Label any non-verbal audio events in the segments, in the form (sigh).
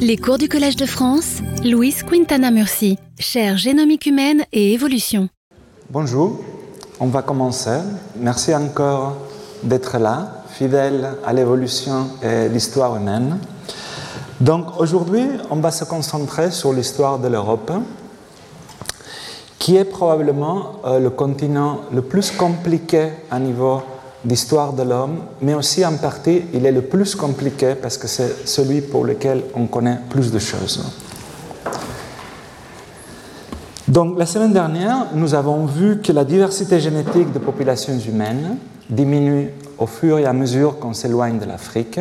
Les cours du Collège de France, Louise Quintana Murci, chaire génomique humaine et évolution. Bonjour, on va commencer. Merci encore d'être là, fidèle à l'évolution et l'histoire humaine. Donc aujourd'hui, on va se concentrer sur l'histoire de l'Europe, qui est probablement euh, le continent le plus compliqué à niveau d'histoire de l'homme, mais aussi en partie, il est le plus compliqué parce que c'est celui pour lequel on connaît plus de choses. Donc la semaine dernière, nous avons vu que la diversité génétique des populations humaines diminue au fur et à mesure qu'on s'éloigne de l'Afrique.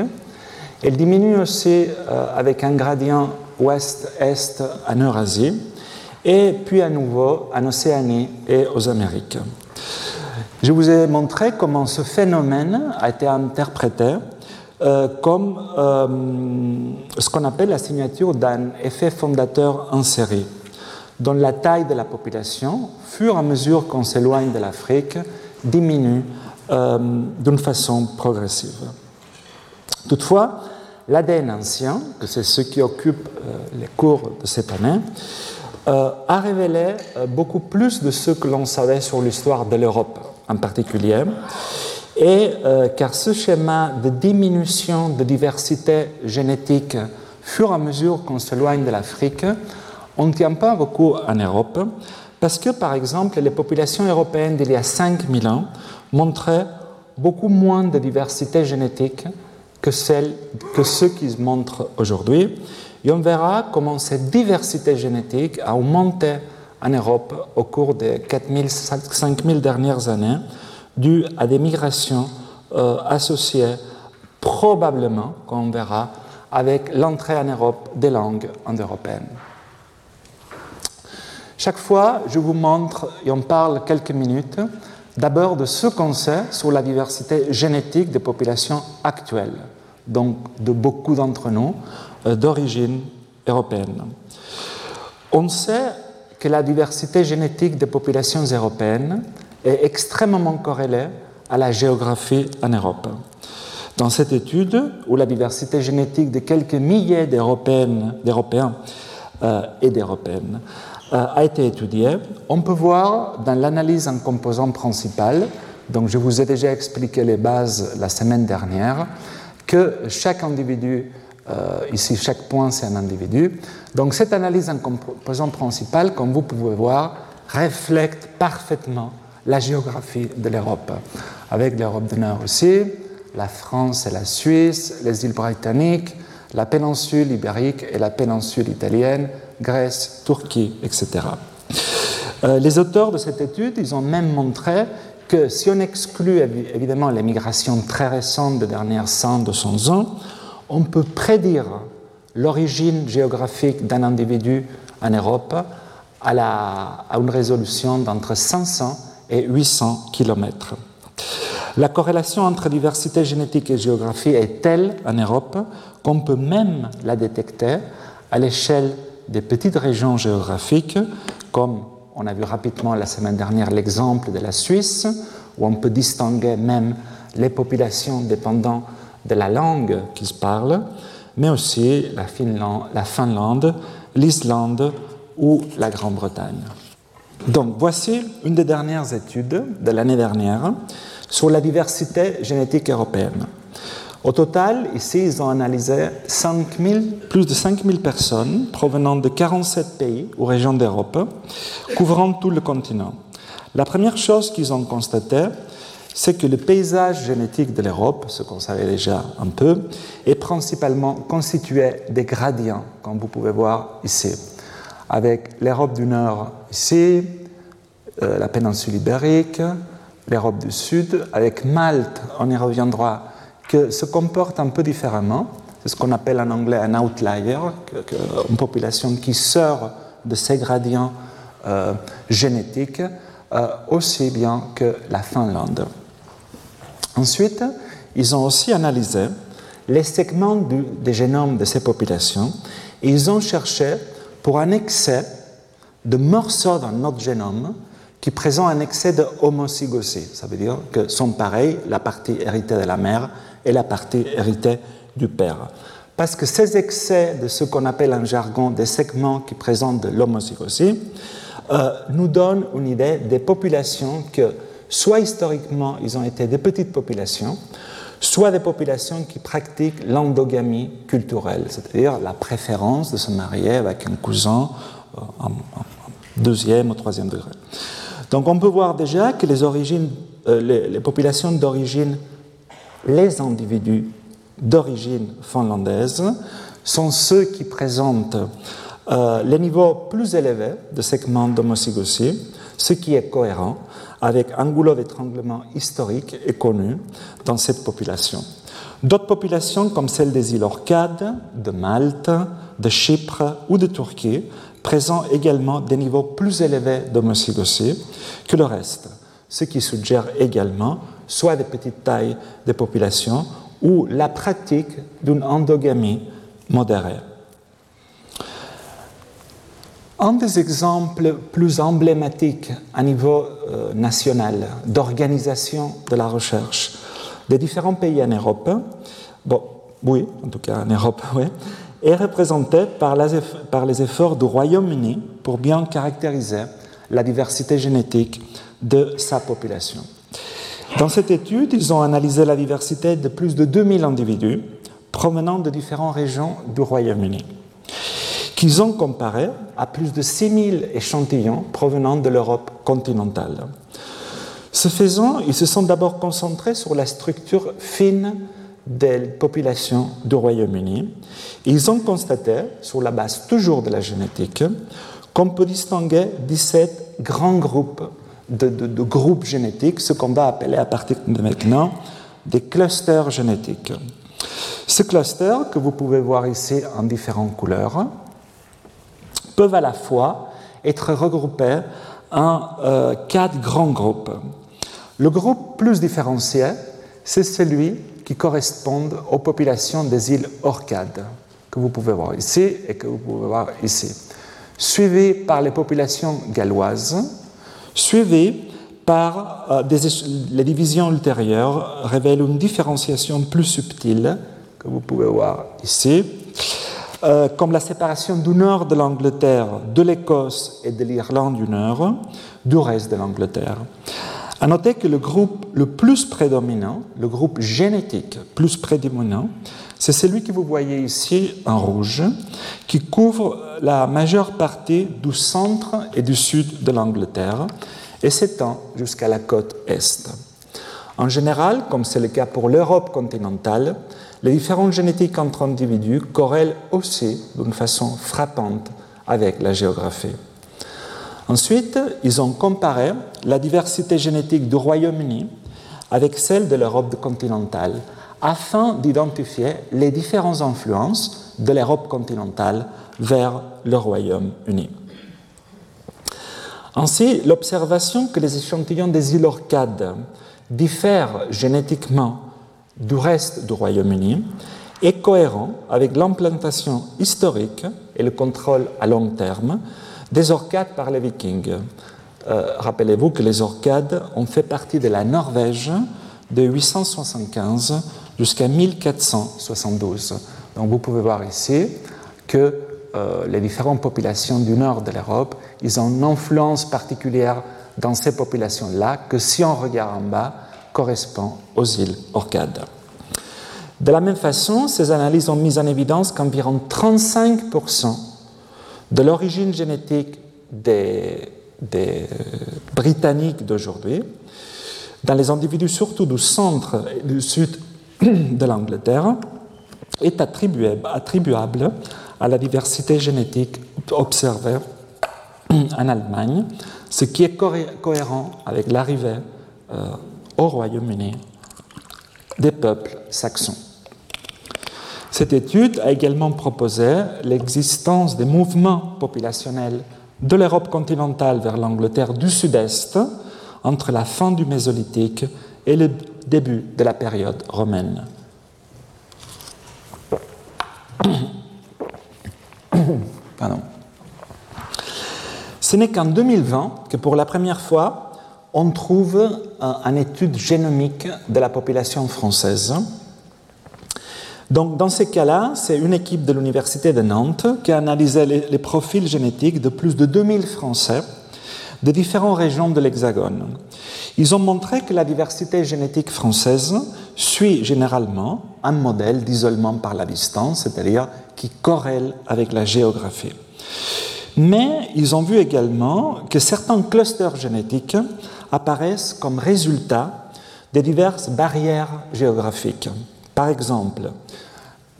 Elle diminue aussi euh, avec un gradient ouest-est en Eurasie et puis à nouveau en Océanie et aux Amériques. Je vous ai montré comment ce phénomène a été interprété euh, comme euh, ce qu'on appelle la signature d'un effet fondateur en série, dont la taille de la population, fur et à mesure qu'on s'éloigne de l'Afrique, diminue euh, d'une façon progressive. Toutefois, l'ADN ancien, que c'est ce qui occupe les cours de cette année, a révélé beaucoup plus de ce que l'on savait sur l'histoire de l'Europe en particulier, et euh, car ce schéma de diminution de diversité génétique fur et à mesure qu'on s'éloigne de l'Afrique, on ne tient pas beaucoup en Europe, parce que par exemple les populations européennes d'il y a 5000 ans montraient beaucoup moins de diversité génétique que, celle, que ceux qui se montrent aujourd'hui. Et on verra comment cette diversité génétique a augmenté en Europe au cours des 4000, 5000 dernières années, dû à des migrations euh, associées probablement, comme on verra, avec l'entrée en Europe des langues indo-européennes. Chaque fois, je vous montre et on parle quelques minutes d'abord de ce qu'on sait sur la diversité génétique des populations actuelles, donc de beaucoup d'entre nous euh, d'origine européenne. On sait que la diversité génétique des populations européennes est extrêmement corrélée à la géographie en Europe. Dans cette étude, où la diversité génétique de quelques milliers d'Européens euh, et d'Européennes euh, a été étudiée, on peut voir dans l'analyse en composants principales, donc je vous ai déjà expliqué les bases la semaine dernière, que chaque individu ici, chaque point, c'est un individu. Donc, cette analyse en composant principal, comme vous pouvez voir, reflète parfaitement la géographie de l'Europe, avec l'Europe du Nord aussi, la France et la Suisse, les îles britanniques, la péninsule ibérique et la péninsule italienne, Grèce, Turquie, etc. Euh, les auteurs de cette étude, ils ont même montré que si on exclut évidemment les migrations très récentes des dernières 100-200 ans, on peut prédire l'origine géographique d'un individu en Europe à, une résolution d'entre 500 et 800 km. La corrélation entre diversité génétique et géographie est telle en Europe qu'on peut même la détecter à l'échelle des petites régions géographiques, comme on a vu rapidement la semaine dernière l'exemple de la Suisse, où on peut distinguer même les populations dépendant de la langue qui se parle, mais aussi la, Finlande, la Finlande, l'Islande ou la Grande-Bretagne. Donc voici une des dernières études de l'année dernière sur la diversité génétique européenne. Au total, ici, ils ont analysé 5 plus de 5000 personnes provenant de 47 pays ou régions d'Europe, couvrant tout le continent. La première chose qu'ils ont constatée, c'est que le paysage génétique de l'Europe, ce qu'on savait déjà un peu, est principalement constitué des gradients, comme vous pouvez voir ici, avec l'Europe du Nord ici, euh, la péninsule ibérique, l'Europe du Sud, avec Malte, on y reviendra, que se comporte un peu différemment. C'est ce qu'on appelle en anglais un outlier, une population qui sort de ces gradients euh, génétiques, euh, aussi bien que la Finlande. Ensuite, ils ont aussi analysé les segments des génomes de ces populations et ils ont cherché pour un excès de morceaux dans notre génome qui présentent un excès de homozygosie. Ça veut dire que sont pareils la partie héritée de la mère et la partie héritée du père. parce que ces excès de ce qu'on appelle en jargon des segments qui présentent de l'homozygosie euh, nous donnent une idée des populations que, soit historiquement, ils ont été des petites populations, soit des populations qui pratiquent l'endogamie culturelle, c'est-à-dire la préférence de se marier avec un cousin euh, en, deuxième ou troisième degré. Donc on peut voir déjà que les, euh, populations d'origine, les individus d'origine finlandaise sont ceux qui présentent euh, les niveaux plus élevés de segments d'homozygostie, ce qui est cohérent avec un goulot d'étranglement historique et connu dans cette population. D'autres populations, comme celles des îles Orcades, de Malte, de Chypre ou de Turquie, présentent également des niveaux plus élevés d'homozygostie que le reste, ce qui suggère également soit des petites tailles des populations ou la pratique d'une endogamie modérée. Un des exemples plus emblématiques à niveau euh, national d'organisation de la recherche des différents pays en Europe, bon, oui, en tout cas en Europe, (laughs) oui, est représenté par, par les efforts du Royaume-Uni pour bien caractériser la diversité génétique de sa population. Dans cette étude, ils ont analysé la diversité de plus de 2000 individus provenant de différentes régions du Royaume-Uni, qu'ils ont comparé à plus de 6000 échantillons provenant de l'Europe continentale. Ce faisant, ils se sont d'abord concentrés sur la structure fine des populations du Royaume-Uni. Ils ont constaté, sur la base toujours de la génétique, qu'on peut distinguer 17 grands groupes de, groupes génétiques, ce qu'on va appeler à partir de maintenant des clusters génétiques. Ces clusters, que vous pouvez voir ici en différentes couleurs, peuvent à la fois être regroupés en euh, quatre grands groupes. Le groupe plus différencié, c'est celui qui correspond aux populations des îles Orcades, que vous pouvez voir ici et que vous pouvez voir ici, suivi par les populations galloises, suivi par euh, les divisions ultérieures révèlent une différenciation plus subtile, que vous pouvez voir ici, euh, comme la séparation du nord de l'Angleterre, de l'Écosse et de l'Irlande du Nord du reste de l'Angleterre. À noter que le groupe le plus prédominant, le groupe génétique plus prédominant, c'est celui que vous voyez ici en rouge, qui couvre la majeure partie du centre et du sud de l'Angleterre et s'étend jusqu'à la côte Est. En général, comme c'est le cas pour l'Europe continentale, les différences génétiques entre individus corrèlent aussi d'une façon frappante avec la géographie. Ensuite, ils ont comparé la diversité génétique du Royaume-Uni avec celle de l'Europe continentale afin d'identifier les différentes influences de l'Europe continentale vers le Royaume-Uni. Ainsi, l'observation que les échantillons des îles Orcades diffèrent génétiquement du reste du Royaume-Uni est cohérent avec l'implantation historique et le contrôle à long terme des Orcades par les Vikings. Euh, rappelez-vous que les Orcades ont fait partie de la Norvège de 875 jusqu'à 1472. Donc vous pouvez voir ici que euh, les différentes populations du nord de l'Europe, ils ont une influence particulière dans ces populations-là que si on regarde en bas, correspond aux îles Orcades. De la même façon, ces analyses ont mis en évidence qu'environ 35% de l'origine génétique des, Britanniques d'aujourd'hui, dans les individus surtout du centre et du sud de l'Angleterre, est attribuable à la diversité génétique observée en Allemagne, ce qui est cohérent avec l'arrivée euh, au Royaume-Uni des peuples saxons. Cette étude a également proposé l'existence des mouvements populationnels de l'Europe continentale vers l'Angleterre du Sud-Est entre la fin du Mésolithique et le début de la période romaine. (coughs) Ce n'est qu'en 2020 que pour la première fois, on trouve une étude génomique de la population française Donc, dans ces cas-là, c'est une équipe de l'Université de Nantes qui a analysé les, profils génétiques de plus de 2000 Français de différentes régions de l'Hexagone. Ils ont montré que la diversité génétique française suit généralement un modèle d'isolement par la distance, c'est-à-dire qui corrèle avec la géographie. Mais ils ont vu également que certains clusters génétiques apparaissent comme résultat de diverses barrières géographiques. Par exemple,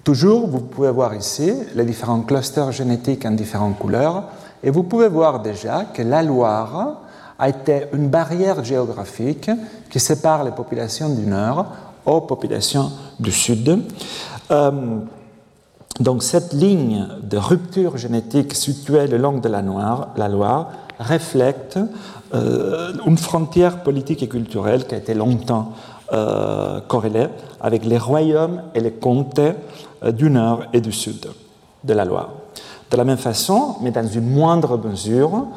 toujours, vous pouvez voir ici les différents clusters génétiques en différentes couleurs, et vous pouvez voir déjà que la Loire a été une barrière géographique qui sépare les populations du Nord aux populations du Sud. Euh, donc cette ligne de rupture génétique située le long de la Loire reflète euh, une frontière politique et culturelle qui a été longtemps euh, corrélée avec les royaumes et les comtés euh, du nord et du sud de la Loire. De la même façon, mais dans une moindre mesure,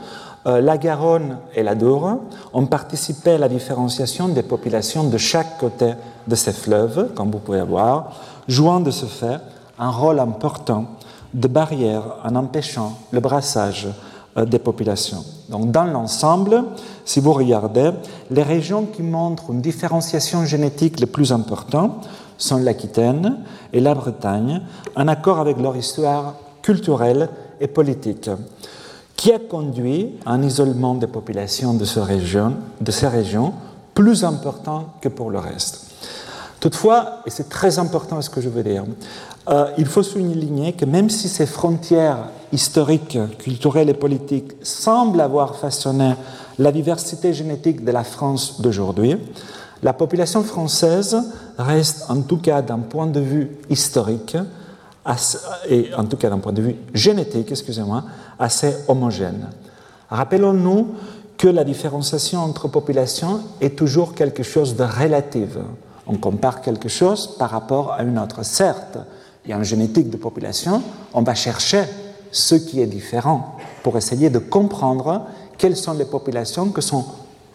la Garonne et la Dour ont participé à la différenciation des populations de chaque côté de ces fleuves, comme vous pouvez voir, jouant de ce fait un rôle important de barrière en empêchant le brassage des populations. Donc, dans l'ensemble, si vous regardez, les régions qui montrent une différenciation génétique les plus importantes sont l'Aquitaine et la Bretagne, en accord avec leur histoire culturelle et politique, qui a conduit à un isolement des populations de, ces régions, de ces régions plus important que pour le reste. Toutefois, et c'est très important ce que je veux dire, euh, il faut souligner que même si ces frontières historiques, culturelles et politiques semblent avoir façonné la diversité génétique de la France d'aujourd'hui, la population française reste, en tout cas d'un point de vue historique, et en tout cas d'un point de vue génétique, excusez-moi, assez homogène. Rappelons-nous que la différenciation entre populations est toujours quelque chose de relatif. On compare quelque chose par rapport à une autre. Certes, et en génétique de population, on va chercher ce qui est différent pour essayer de comprendre quelles sont les populations qui sont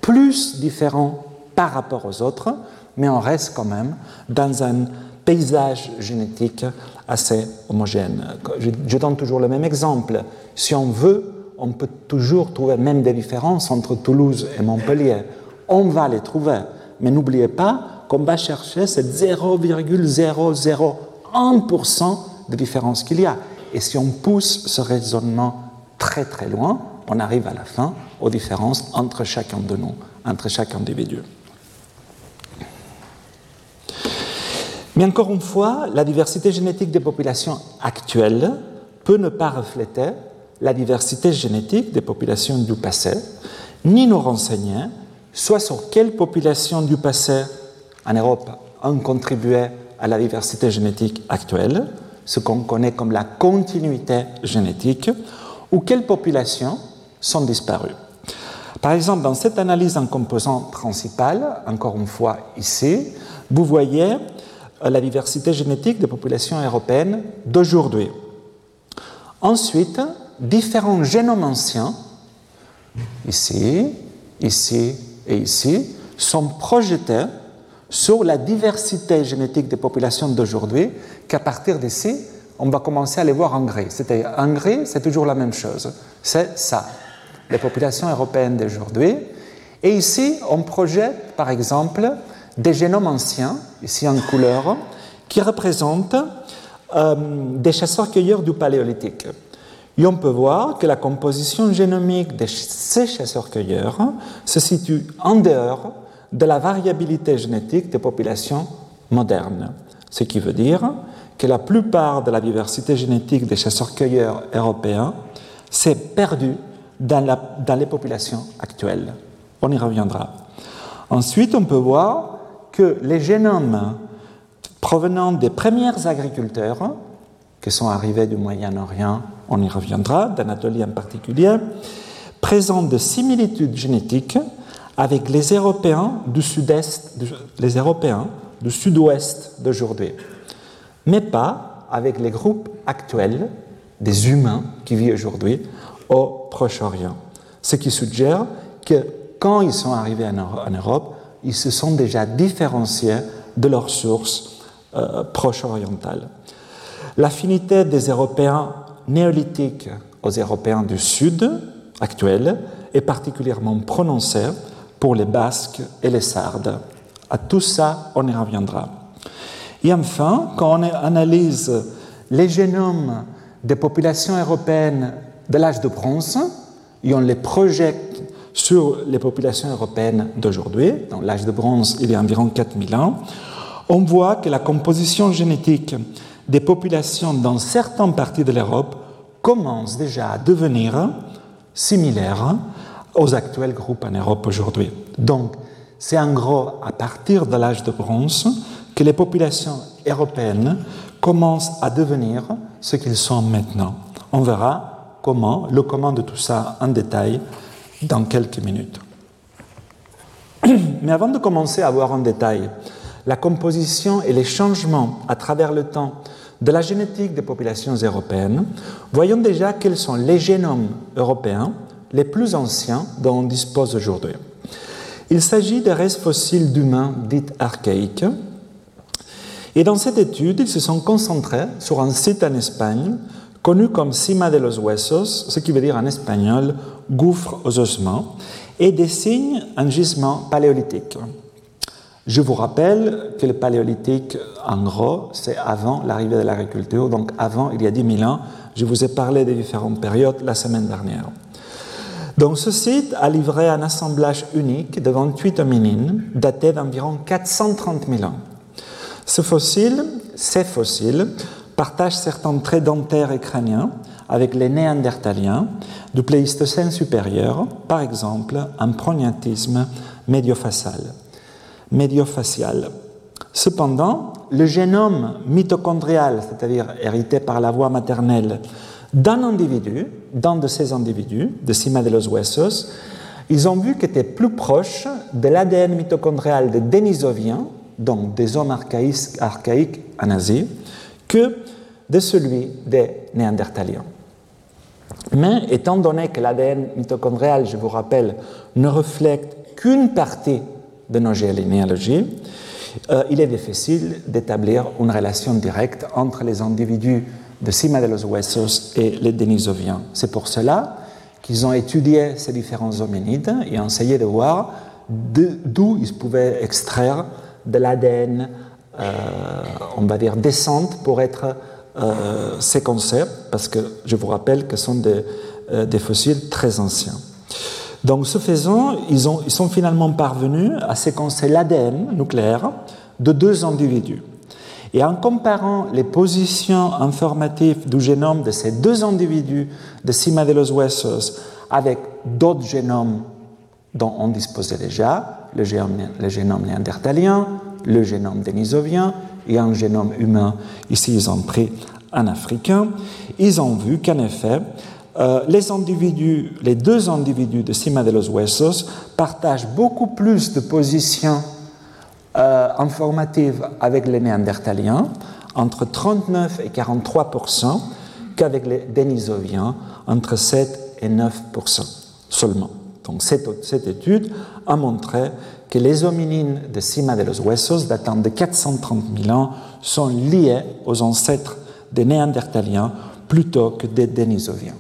plus différentes par rapport aux autres, mais on reste quand même dans un paysage génétique assez homogène. Je, donne toujours le même exemple. Si on veut, on peut toujours trouver même des différences entre Toulouse et Montpellier. On va les trouver, mais n'oubliez pas qu'on va chercher cette 0,00 1% de différence qu'il y a. Et si on pousse ce raisonnement très très loin, on arrive à la fin aux différences entre chacun de nous, entre chaque individu. Mais encore une fois, la diversité génétique des populations actuelles peut ne pas refléter la diversité génétique des populations du passé, ni nous renseigner soit sur quelles populations du passé en Europe ont contribué à la diversité génétique actuelle, ce qu'on connaît comme la continuité génétique, ou quelles populations sont disparues. Par exemple, dans cette analyse en composant principal, encore une fois ici, vous voyez euh, la diversité génétique des populations européennes d'aujourd'hui. Ensuite, différents génomes anciens, ici, ici et ici, sont projetés sur la diversité génétique des populations d'aujourd'hui, qu'à partir d'ici, on va commencer à les voir en gris. C'est-à-dire, en gris, c'est toujours la même chose. C'est ça, les populations européennes d'aujourd'hui. Et ici, on projette, par exemple, des génomes anciens, ici en couleur, qui représentent euh, des chasseurs-cueilleurs du Paléolithique. Et on peut voir que la composition génomique de ces chasseurs-cueilleurs se situe en dehors de la variabilité génétique des populations modernes. Ce qui veut dire que la plupart de la diversité génétique des chasseurs-cueilleurs européens s'est perdue dans, les populations actuelles. On y reviendra. Ensuite, on peut voir que les génomes provenant des premiers agriculteurs, qui sont arrivés du Moyen-Orient, on y reviendra, d'Anatolie en particulier, présentent des similitudes génétiques avec les Européens du sud-est, les Européens du sud-ouest d'aujourd'hui, mais pas avec les groupes actuels des humains qui vivent aujourd'hui au Proche-Orient. Ce qui suggère que quand ils sont arrivés en Europe, ils se sont déjà différenciés de leurs sources proche-orientale. L'affinité des Européens néolithiques aux Européens du Sud actuels est particulièrement prononcée pour les Basques et les Sardes. À tout ça, on y reviendra. Et enfin, quand on analyse les génomes des populations européennes de l'âge de bronze et on les projette sur les populations européennes d'aujourd'hui, dans l'âge de bronze il y a environ 4000 ans, on voit que la composition génétique des populations dans certaines parties de l'Europe commence déjà à devenir similaire aux actuels groupes en Europe aujourd'hui. Donc, c'est en gros à partir de l'âge de bronze que les populations européennes commencent à devenir ce qu'ils sont maintenant. On verra comment, le comment de tout ça en détail dans quelques minutes. Mais avant de commencer à voir en détail la composition et les changements à travers le temps de la génétique des populations européennes, voyons déjà quels sont les génomes européens les plus anciens dont on dispose aujourd'hui. Il s'agit des restes fossiles d'humains dits archaïques. Et dans cette étude, ils se sont concentrés sur un site en Espagne connu comme Cima de los Huesos, ce qui veut dire en espagnol gouffre aux ossements, et dessinent un gisement paléolithique. Je vous rappelle que le paléolithique, en gros, c'est avant l'arrivée de l'agriculture, donc avant, il y a 10 000 ans. Je vous ai parlé des différentes périodes la semaine dernière. Donc ce site a livré un assemblage unique de 28 hominines datés d'environ 430 000 ans. Ce fossile, ces fossiles, partagent certains traits dentaires et crâniens avec les néandertaliens du Pléistocène supérieur, par exemple un prognatisme médiofacial. médiofacial. Cependant, le génome mitochondrial, c'est-à-dire hérité par la voie maternelle, d'un individu, d'un de ces individus, de Cima de los Huesos, ils ont vu qu'il était plus proche de l'ADN mitochondrial des Denisoviens, donc des hommes archaïques, archaïques en Asie, que de celui des Néandertaliens. Mais étant donné que l'ADN mitochondrial, je vous rappelle, ne reflète qu'une partie de nos généalogies, euh, il est difficile d'établir une relation directe entre les individus de Cima de los Huesos et les Denisoviens. C'est pour cela qu'ils ont étudié ces différents hominides et ont essayé de voir d'où ils pouvaient extraire de l'ADN, euh, on va dire, descente pour être euh, séquencés, parce que je vous rappelle que ce sont des, euh, des fossiles très anciens. Donc, ce faisant, ils, ont, ils sont finalement parvenus à séquencer l'ADN nucléaire de deux individus. Et en comparant les positions informatives du génome de ces deux individus de Cima de los Huesos avec d'autres génomes dont on disposait déjà, le génome, le néandertalien, le génome dénisovien et un génome humain, ici ils ont pris un africain, ils ont vu qu'en effet, euh, les deux individus de Cima de los Huesos partagent beaucoup plus de positions euh, informative avec les Néandertaliens, entre 39 et 43% qu'avec les Denisoviens, entre 7 et 9% seulement. Donc cette, étude a montré que les hominines de Cima de los Huesos, datant de 430 000 ans, sont liés aux ancêtres des Néandertaliens plutôt que des Denisoviens.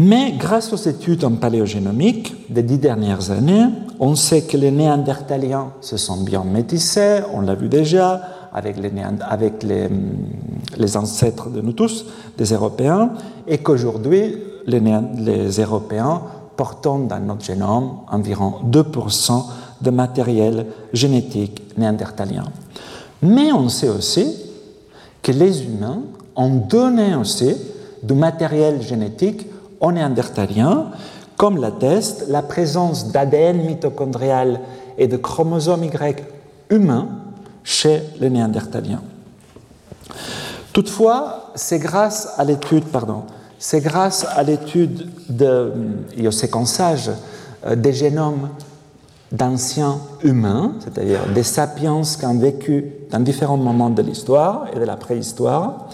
Mais grâce aux études en paléogénomique des dix dernières années, on sait que les Néandertaliens se sont bien métissés, on l'a vu déjà, avec, les, les, ancêtres de nous tous, des Européens, et qu'aujourd'hui, les, les Européens portent dans notre génome environ 2% de matériel génétique néandertalien. Mais on sait aussi que les humains ont donné aussi du matériel génétique aux néandertaliens, comme l'atteste la présence d'ADN mitochondrial et de chromosomes Y humains chez les néandertaliens. Toutefois, c'est grâce à l'étude, pardon, c'est grâce à l'étude de, et au séquençage euh, des génomes d'anciens humains, c'est-à-dire des sapiens qui ont vécu dans différents moments de l'histoire et de la préhistoire,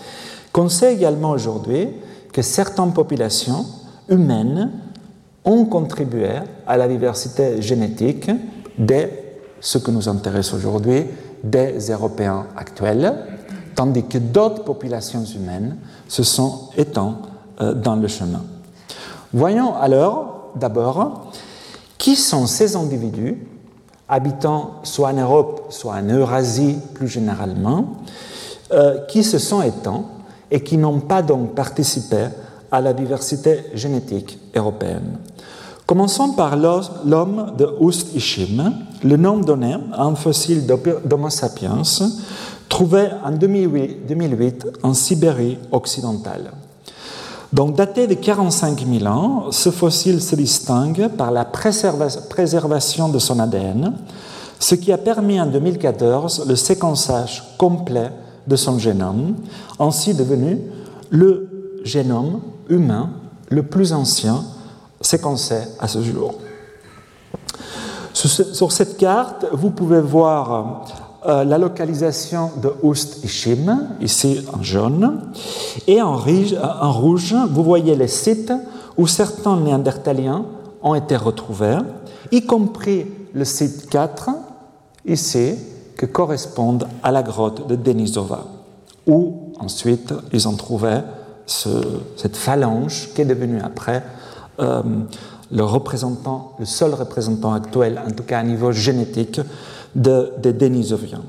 qu'on sait également aujourd'hui que certaines populations humaines ont contribué à la diversité génétique des ce que nous intéresse aujourd'hui, des Européens actuels, tandis que d'autres populations humaines se sont étant euh, dans le chemin. Voyons alors d'abord qui sont ces individus habitant soit en Europe, soit en Eurasie plus généralement, euh, qui se sont étant et qui n'ont pas donc participé à la diversité génétique européenne. Commençons par l'homme de Ust-Ishim, le nom donné à un fossile d'Homo sapiens trouvé en 2008 en Sibérie occidentale. Donc, daté de 45 000 ans, ce fossile se distingue par la préservation de son ADN, ce qui a permis en 2014 le séquençage complet de son génome, ainsi devenu le génome humain le plus ancien séquencé à ce jour. Sur cette carte, vous pouvez voir euh, la localisation de Ust-Ishim, ici en jaune, et en, en rouge, vous voyez les sites où certains néandertaliens ont été retrouvés, y compris le site 4, ici, qui correspondent à la grotte de Denisova, où ensuite ils ont trouvé cette phalange qui est devenue après euh, le représentant, le seul représentant actuel, en tout cas à niveau génétique, de, des Denisoviens.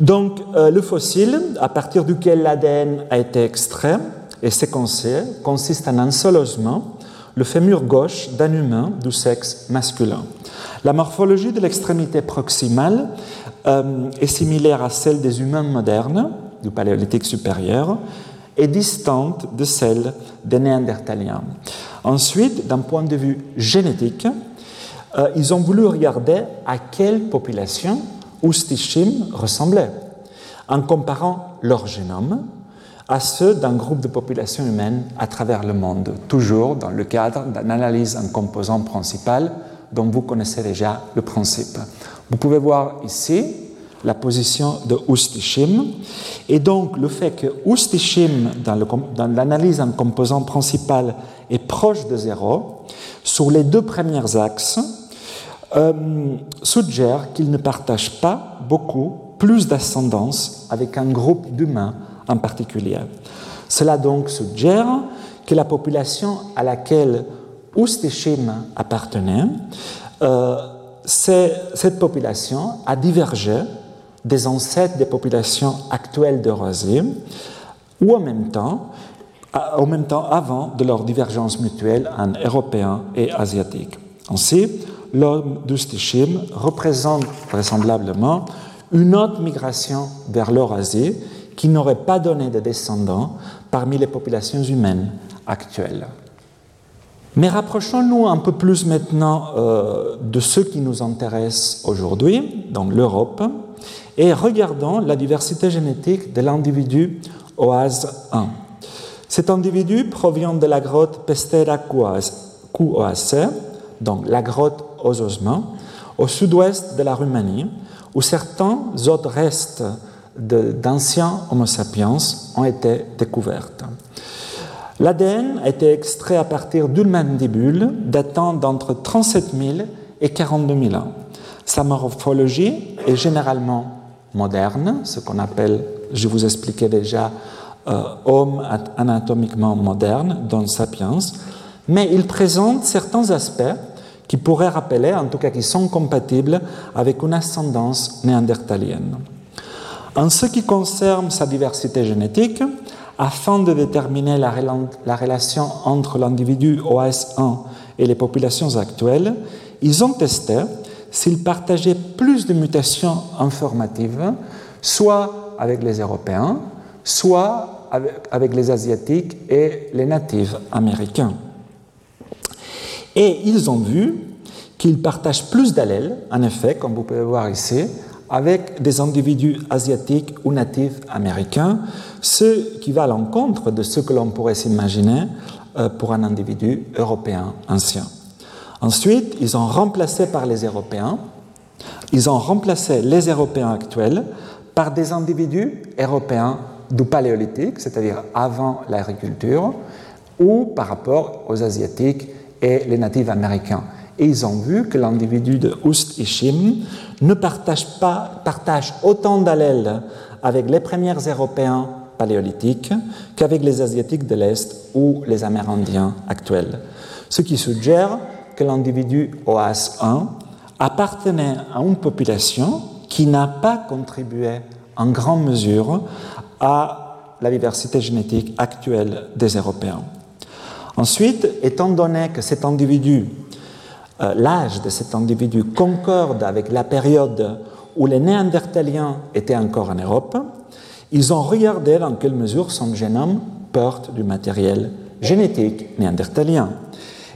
Donc, euh, le fossile, à partir duquel l'ADN a été extrait et séquencé, consiste en un seul osement, le fémur gauche d'un humain du sexe masculin. La morphologie de l'extrémité proximale euh, est similaire à celle des humains modernes, du paléolithique supérieur, et distante de celle des néandertaliens. Ensuite, d'un point de vue génétique, euh, ils ont voulu regarder à quelle population Oustishim ressemblait, en comparant leur génome à ceux d'un groupe de populations humaines à travers le monde, toujours dans le cadre d'une analyse en composant principal dont vous connaissez déjà le principe. Vous pouvez voir ici la position de Ustishim. Et donc, le fait que Ustishim, dans l'analyse en composant principal, est proche de zéro, sur les deux premiers axes, euh, suggère qu'il ne partage pas beaucoup plus d'ascendance avec un groupe d'humains en particulier. Cela donc suggère que la population à laquelle Ustishim appartenait, euh, cette population a divergé des ancêtres des populations actuelles d'Eurasie, ou en même temps, en même temps avant de leur divergence mutuelle en européens et asiatiques. Ainsi, l'homme d'Ustishim représente vraisemblablement une autre migration vers l'Eurasie qui n'aurait pas donné de descendants parmi les populations humaines actuelles. Mais rapprochons-nous un peu plus maintenant euh, de ce qui nous intéresse aujourd'hui, donc l'Europe, et regardons la diversité génétique de l'individu OAS 1. Cet individu provient de la grotte Pestera QOAC, donc la grotte aux ossements, au sud-ouest de la Roumanie, où certains autres restes d'anciens Homo sapiens ont été découverts. L'ADN a été extrait à partir d'une mandibule datant d'entre 37 000 et 42 000 ans. Sa morphologie est généralement moderne, ce qu'on appelle, je vous expliquais déjà, euh, homme anatomiquement moderne, dans Sapiens, mais il présente certains aspects qui pourraient rappeler, en tout cas qui sont compatibles avec une ascendance néandertalienne. En ce qui concerne sa diversité génétique, afin de déterminer la, la relation entre l'individu OS1 et les populations actuelles, ils ont testé s'ils partageaient plus de mutations informatives, soit avec les Européens, soit avec, les Asiatiques et les natifs américains. Et ils ont vu qu'ils partagent plus d'allèles, en effet, comme vous pouvez voir ici, avec des individus asiatiques ou natifs américains, ce qui va à l'encontre de ce que l'on pourrait s'imaginer euh, pour un individu européen ancien. Ensuite, ils ont remplacé par les Européens, ils ont remplacé les Européens actuels par des individus européens du paléolithique, c'est-à-dire avant l'agriculture, ou par rapport aux Asiatiques et les natifs américains. Et ils ont vu que l'individu de Ust-Ishim ne partage, pas, partage autant d'allèles avec les premiers Européens paléolithiques qu'avec les Asiatiques de l'Est ou les Amérindiens actuels. Ce qui suggère que l'individu OAS1 appartenait à une population qui n'a pas contribué en grande mesure à la diversité génétique actuelle des Européens. Ensuite, étant donné que cet individu, euh, l'âge de cet individu concorde avec la période où les Néandertaliens étaient encore en Europe, ils ont regardé dans quelle mesure son génome porte du matériel génétique néandertalien.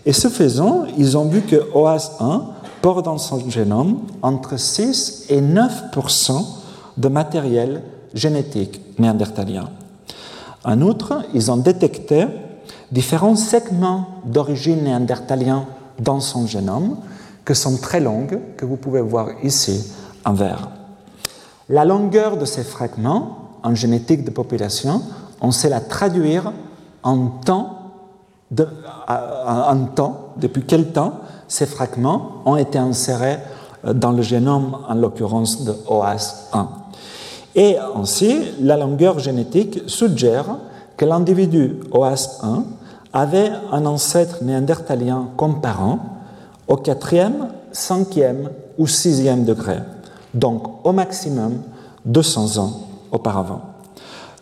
Et ce faisant, ils ont vu que OAS1 porte dans son génome entre 6 et 9% de matériel génétique néandertalien. En outre, ils ont détecté différents segments d'origine néandertalien dans son génome, que sont très longues, que vous pouvez voir ici en vert. La longueur de ces fragments en génétique de population, on sait la traduire en temps, en temps, depuis quel temps ces fragments ont été insérés euh, dans le génome, en l'occurrence de OAS1. Et ainsi, la longueur génétique suggère que l'individu OAS1 avait un ancêtre néandertalien comparant au quatrième, cinquième ou sixième degré, donc au maximum 200 ans auparavant.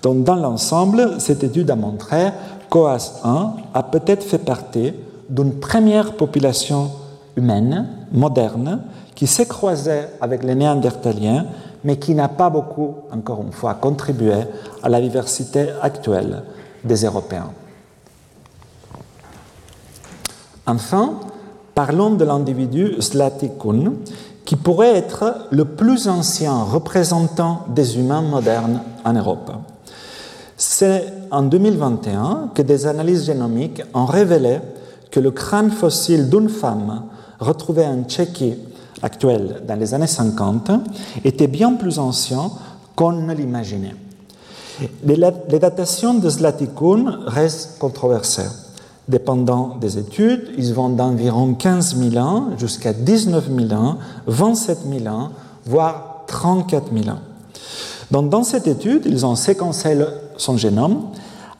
Donc, dans l'ensemble, cette étude a montré qu'OAS1 a peut-être fait partie d'une première population humaine, moderne, qui s'est croisée avec les néandertaliens, mais qui n'a pas beaucoup, encore une fois, contribué à la diversité actuelle des Européens. Enfin, parlons de l'individu Slatikun, qui pourrait être le plus ancien représentant des humains modernes en Europe. C'est en 2021 que des analyses génomiques ont révélé que le crâne fossile d'une femme retrouvée en Tchéquie actuelle dans les années 50 était bien plus ancien qu'on ne l'imaginait. Les datations de Zlatikun restent controversées. Dépendant des études, ils vont d'environ 15 000 ans jusqu'à 19 000 ans, 27 000 ans, voire 34 000 ans. Dans cette étude, ils ont séquencé son génome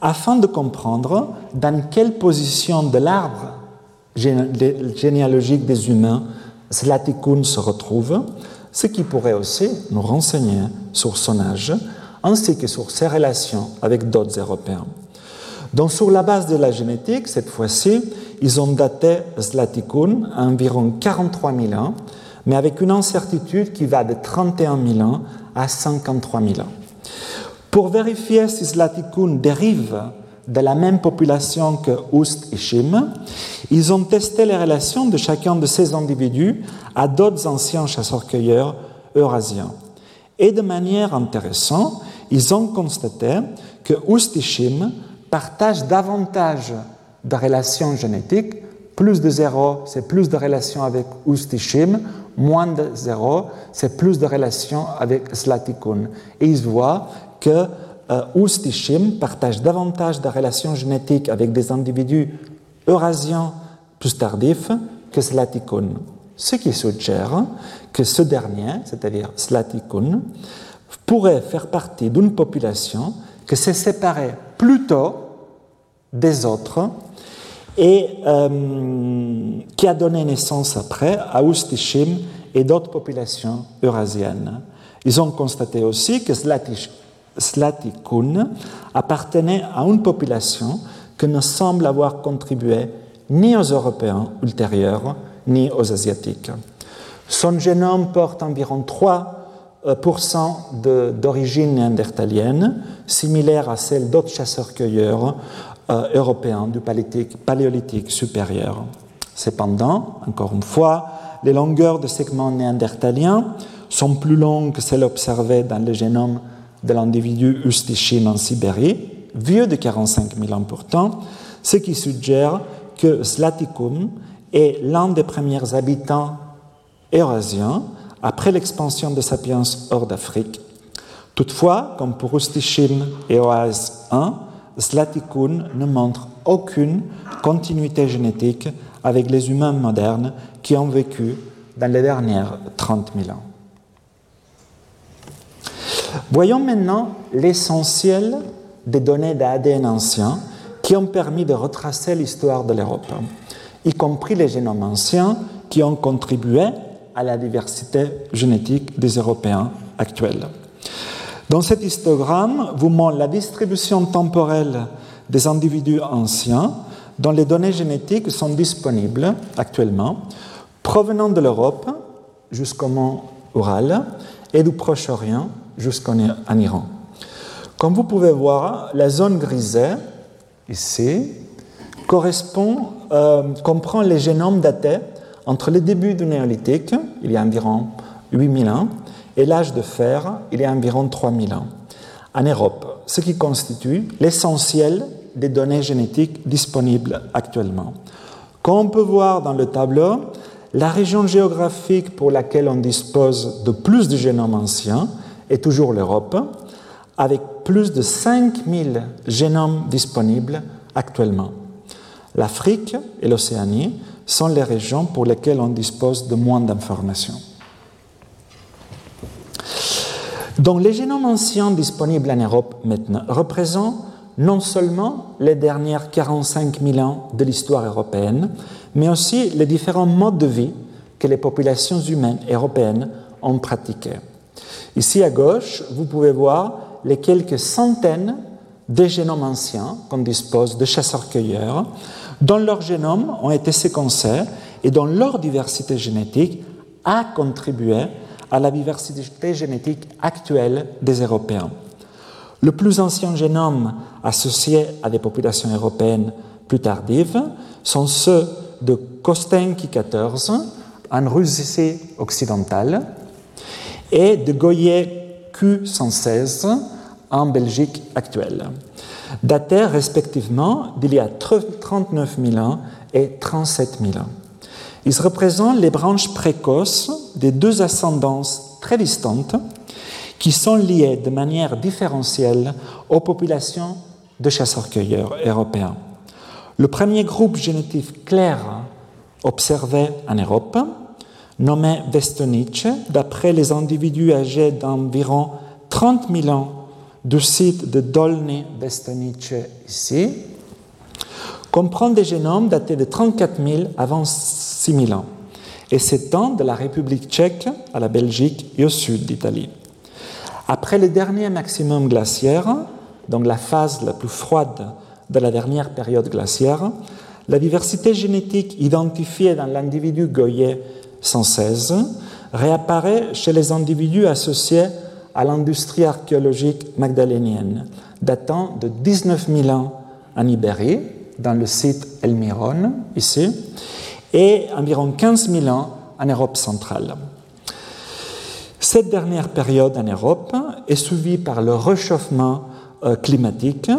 afin de comprendre dans quelle position de l'arbre généalogique des humains Zlatikun se retrouve, ce qui pourrait aussi nous renseigner sur son âge ainsi que sur ses relations avec d'autres Européens. Donc, sur la base de la génétique, cette fois-ci, ils ont daté Zlatikun à environ 43 000 ans, mais avec une incertitude qui va de 31 000 ans à 53 000 ans. Pour vérifier si Zlatikun dérive de la même population que Oust et Shim, ils ont testé les relations de chacun de ces individus à d'autres anciens chasseurs-cueilleurs eurasiens. Et de manière intéressante, ils ont constaté que Oust et partagent davantage de relations génétiques. Plus de zéro, c'est plus de relations avec Shim. Moins de zéro, c'est plus de relations avec Slatikun. Et ils voient que euh, Shim partagent davantage de relations génétiques avec des individus eurasiens plus tardifs que Slatikun. Ce qui suggère que ce dernier, c'est-à-dire Slatikun, pourrait faire partie d'une population qui s'est séparée plus tôt des autres et euh, qui a donné naissance après à Ustishim et d'autres populations eurasiennes. Ils ont constaté aussi que Slatikun appartenait à une population qui ne semble avoir contribué ni aux Européens ultérieurs ni aux Asiatiques. Son génome porte environ 3% d'origine néandertalienne, similaire à celle d'autres chasseurs-cueilleurs euh, européens du paléolithique, supérieur. Cependant, encore une fois, les longueurs de segments néandertaliens sont plus longues que celles observées dans le génome de l'individu Ustishim en Sibérie, vieux de 45 000 ans pourtant, ce qui suggère que Slatikum est l'un des premiers habitants eurasiens après l'expansion de Sapiens hors d'Afrique. Toutefois, comme pour Ustishim et Oas I, Slatikun ne montre aucune continuité génétique avec les humains modernes qui ont vécu dans les dernières 30 000 ans. Voyons maintenant l'essentiel des données d'ADN anciens qui ont permis de retracer l'histoire de l'Europe, y compris les génomes anciens qui ont contribué à la diversité génétique des Européens actuels. Dans cet histogramme vous montre la distribution temporelle des individus anciens dont les données génétiques sont disponibles actuellement, provenant de l'Europe jusqu'au mont Ural et du Proche-Orient jusqu'en Iran. Comme vous pouvez voir, la zone grisée, ici, correspond, euh, comprend les génomes datés entre le début du néolithique, il y a environ 8000 ans, et l'âge de fer, il y a environ 3000 ans, en Europe, ce qui constitue l'essentiel des données génétiques disponibles actuellement. Comme on peut voir dans le tableau, la région géographique pour laquelle on dispose de plus de génomes anciens est toujours l'Europe, avec plus de 5000 génomes disponibles actuellement. L'Afrique et l'Océanie sont les régions pour lesquelles on dispose de moins d'informations. Donc les génomes anciens disponibles en Europe maintenant représentent non seulement les dernières 45 000 ans de l'histoire européenne, mais aussi les différents modes de vie que les populations humaines européennes ont pratiqués. Ici à gauche, vous pouvez voir les quelques centaines de génomes anciens qu'on dispose de chasseurs-cueilleurs, dont leurs génomes ont été séquencés et dont leur diversité génétique a contribué à la diversité génétique actuelle des Européens. Le plus ancien génome associé à des populations européennes plus tardives sont ceux de Kostenki 14 en Russie occidentale et de Goyer Q116 en Belgique actuelle, datés respectivement d'il y a 39 000 ans et 37 000 ans. Ils représentent les branches précoces des deux ascendances très distantes qui sont liées de manière différentielle aux populations de chasseurs-cueilleurs européens. Le premier groupe génétique clair observé en Europe, nommé Vestonice, d'après les individus âgés d'environ 30 000 ans du site de Dolny Vestonice ici, comprend des génomes datés de 34 000 avant 6 000 ans et s'étend de la République tchèque à la Belgique et au sud d'Italie. Après le dernier maximum glaciaire, donc la phase la plus froide de la dernière période glaciaire, la diversité génétique identifiée dans l'individu Goyer 116 réapparaît chez les individus associés à l'industrie archéologique magdalénienne, datant de 19 000 ans en Ibérie, dans le site Elmiron, ici, et environ 15 000 ans en Europe centrale. Cette dernière période en Europe est suivie par le réchauffement euh, climatique,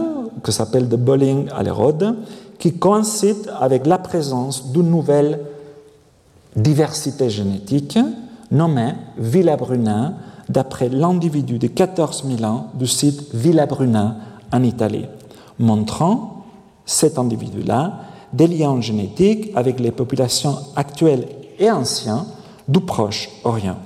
que s'appelle de Bolling à l'érode, qui coïncide avec la présence d'une nouvelle diversité génétique nommée Villabrunin, d'après l'individu de 14 000 ans du site Villabrunin en Italie, montrant cet individu-là des liens génétiques avec les populations actuelles et anciennes du Proche-Orient.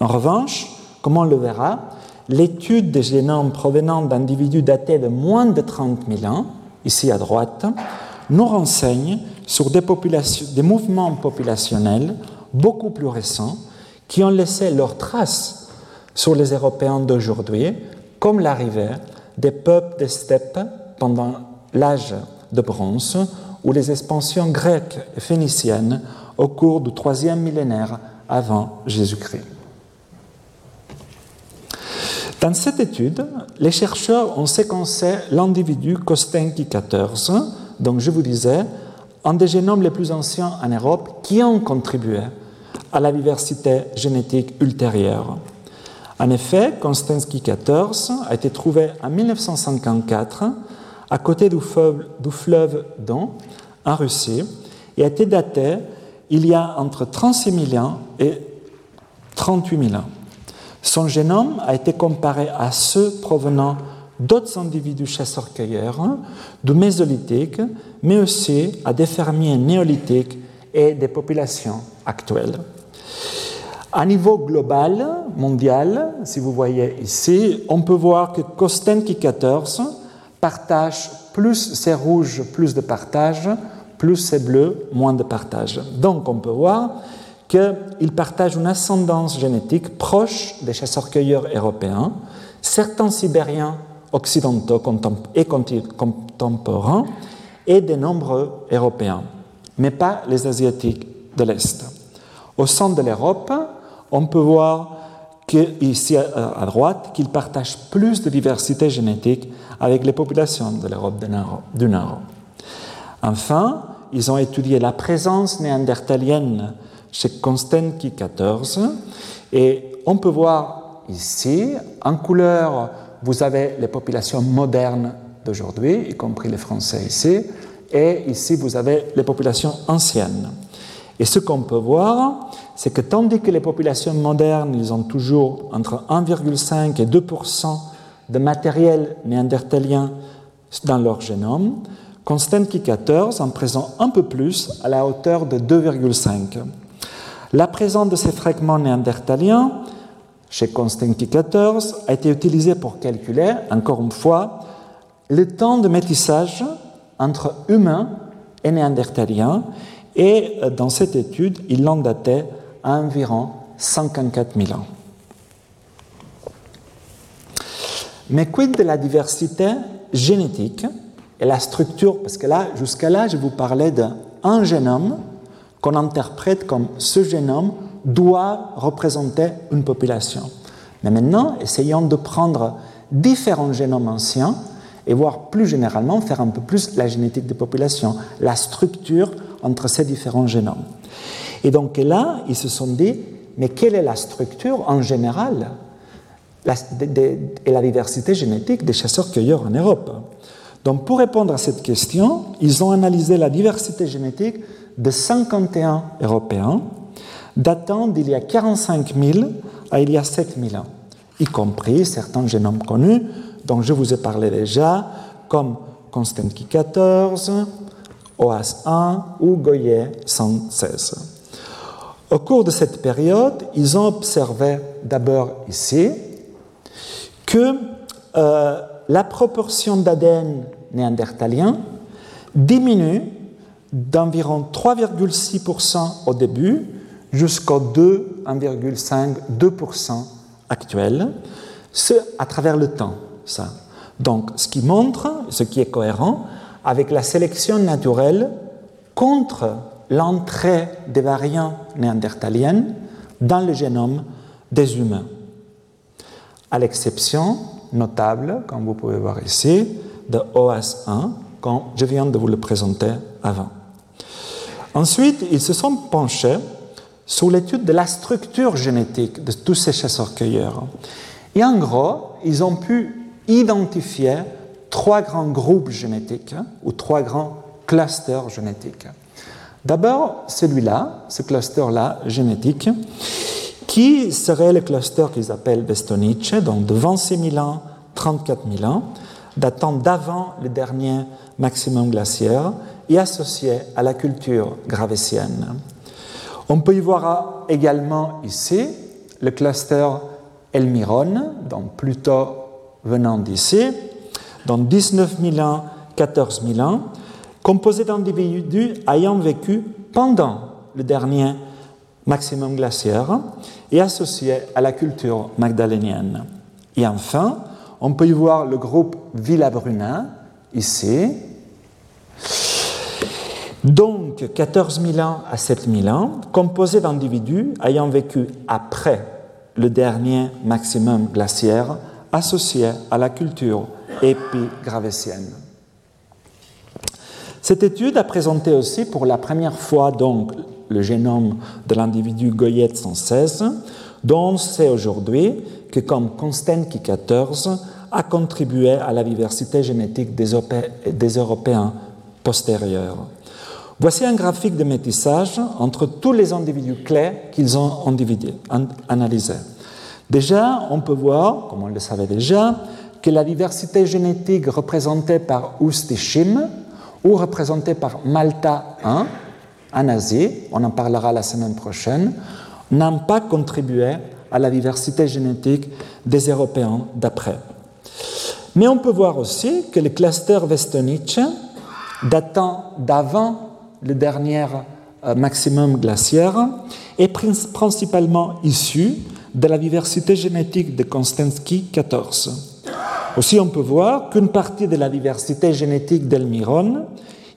En revanche, comme on le verra, l'étude des génomes provenant d'individus datés de moins de 30 000 ans, ici à droite, nous renseigne sur des, des mouvements populationnels beaucoup plus récents qui ont laissé leurs traces sur les Européens d'aujourd'hui, comme l'arrivée des peuples des steppes pendant l'âge de bronze ou les expansions grecques et phéniciennes au cours du troisième millénaire avant Jésus-Christ. Dans cette étude, les chercheurs ont séquencé l'individu Kostenki 14, donc je vous disais, un des génomes les plus anciens en Europe qui ont contribué à la diversité génétique ultérieure. En effet, Konstantsky 14 a été trouvé en 1954 à côté du fleuve, fleuve Don, en Russie, et a été daté il y a entre 36 000 ans et 38 000 ans. Son génome a été comparé à ceux provenant d'autres individus chasseurs-cueilleurs du Mésolithique, mais aussi à des fermiers néolithiques et des populations actuelles. À niveau global, mondial, si vous voyez ici, on peut voir que Kostenki 14 partage plus c'est rouge, plus de partage, plus c'est bleu, moins de partage. Donc on peut voir qu'il partage une ascendance génétique proche des chasseurs-cueilleurs européens, certains Sibériens occidentaux et contemporains et de nombreux Européens, mais pas les Asiatiques de l'Est. Au centre de l'Europe, on peut voir ici à droite qu'il partage plus de diversité génétique avec les populations de l'Europe du Nord. Enfin, ils ont étudié la présence néandertalienne chez Konstantin XIV et on peut voir ici, en couleur, vous avez les populations modernes d'aujourd'hui, y compris les Français ici, et ici vous avez les populations anciennes. Et ce qu'on peut voir, c'est que tandis que les populations modernes, ils ont toujours entre 1,5 et 2 de matériel néandertalien dans leur génome, Konstantin XIV en présente un peu plus à la hauteur de 2,5. La présence de ces fragments néandertaliens chez Konstantin XIV a été utilisée pour calculer, encore une fois, le temps de métissage entre humains et néandertaliens, et euh, dans cette étude, ils l'ont daté à environ 54 000 ans. Mais quid de la diversité génétique et la structure? Parce que là, jusqu'à là, je vous parlais d'un génome qu'on interprète comme ce génome doit représenter une population. Mais maintenant, essayons de prendre différents génomes anciens et voir plus généralement faire un peu plus la génétique des populations, la structure entre ces différents génomes. Et donc là, ils se sont dit, mais quelle est la structure en général et la diversité génétique des chasseurs-cueilleurs en Europe? Donc pour répondre à cette question, ils ont analysé la diversité génétique de 51 Européens datant d'il y a 45 000 à il y a 7 000 ans, y compris certains génomes connus dont je vous ai parlé déjà, comme Konstantin XIV, OAS 1 ou Goyer 116. Au cours de cette période, ils ont observé d'abord ici que euh, la proportion d'ADN néandertalien diminue d'environ 3,6% au début jusqu'au 2, 1,5-2% actuel, ce à travers le temps. Donc, ce qui montre, ce qui est cohérent avec la sélection naturelle contre l'entrée des variants néandertaliennes dans le génome des humains, à l'exception notable, comme vous pouvez voir ici, de OS1, comme je viens de vous le présenter avant. Ensuite, ils se sont penchés sur l'étude de la structure génétique de tous ces chasseurs-cueilleurs. Et en gros, ils ont pu identifier trois grands groupes génétiques ou trois grands clusters génétiques. D'abord, celui-là, ce cluster-là génétique, qui serait le cluster qu'ils appellent Bestonice, donc de 26 000 ans, 34 000 ans, datant d'avant le dernier maximum glaciaire et associé à la culture gravétienne. On peut y voir également ici le cluster Elmiron, donc plutôt venant d'ici, dans 19 000 ans, 14 000 ans, composé d'individus ayant vécu pendant le dernier maximum glaciaire et associé à la culture magdalénienne. Et enfin, on peut y voir le groupe Villabrunin, ici. Donc 14 000 ans à 7 000 ans, composé d'individus ayant vécu après le dernier maximum glaciaire associé à la culture épigravétienne. Cette étude a présenté aussi pour la première fois donc le génome de l'individu Goyette 116, dont on sait aujourd'hui que comme Konstantin XIV a contribué à la diversité génétique des, des Européens postérieurs. Voici un graphique de métissage entre tous les individus clés qu'ils ont analysés. Déjà, on peut voir, comme on le savait déjà, que la diversité génétique représentée par Ustishim ou représentée par Malta 1 en Asie, on en parlera la semaine prochaine, n'ont pas contribué à la diversité génétique des Européens d'après. Mais on peut voir aussi que le cluster Westonice, datant d'avant le dernier euh, maximum glaciaire, est principalement issu de la diversité génétique de Konstantsky 14. Aussi, on peut voir qu'une partie de la diversité génétique d'Elmiron,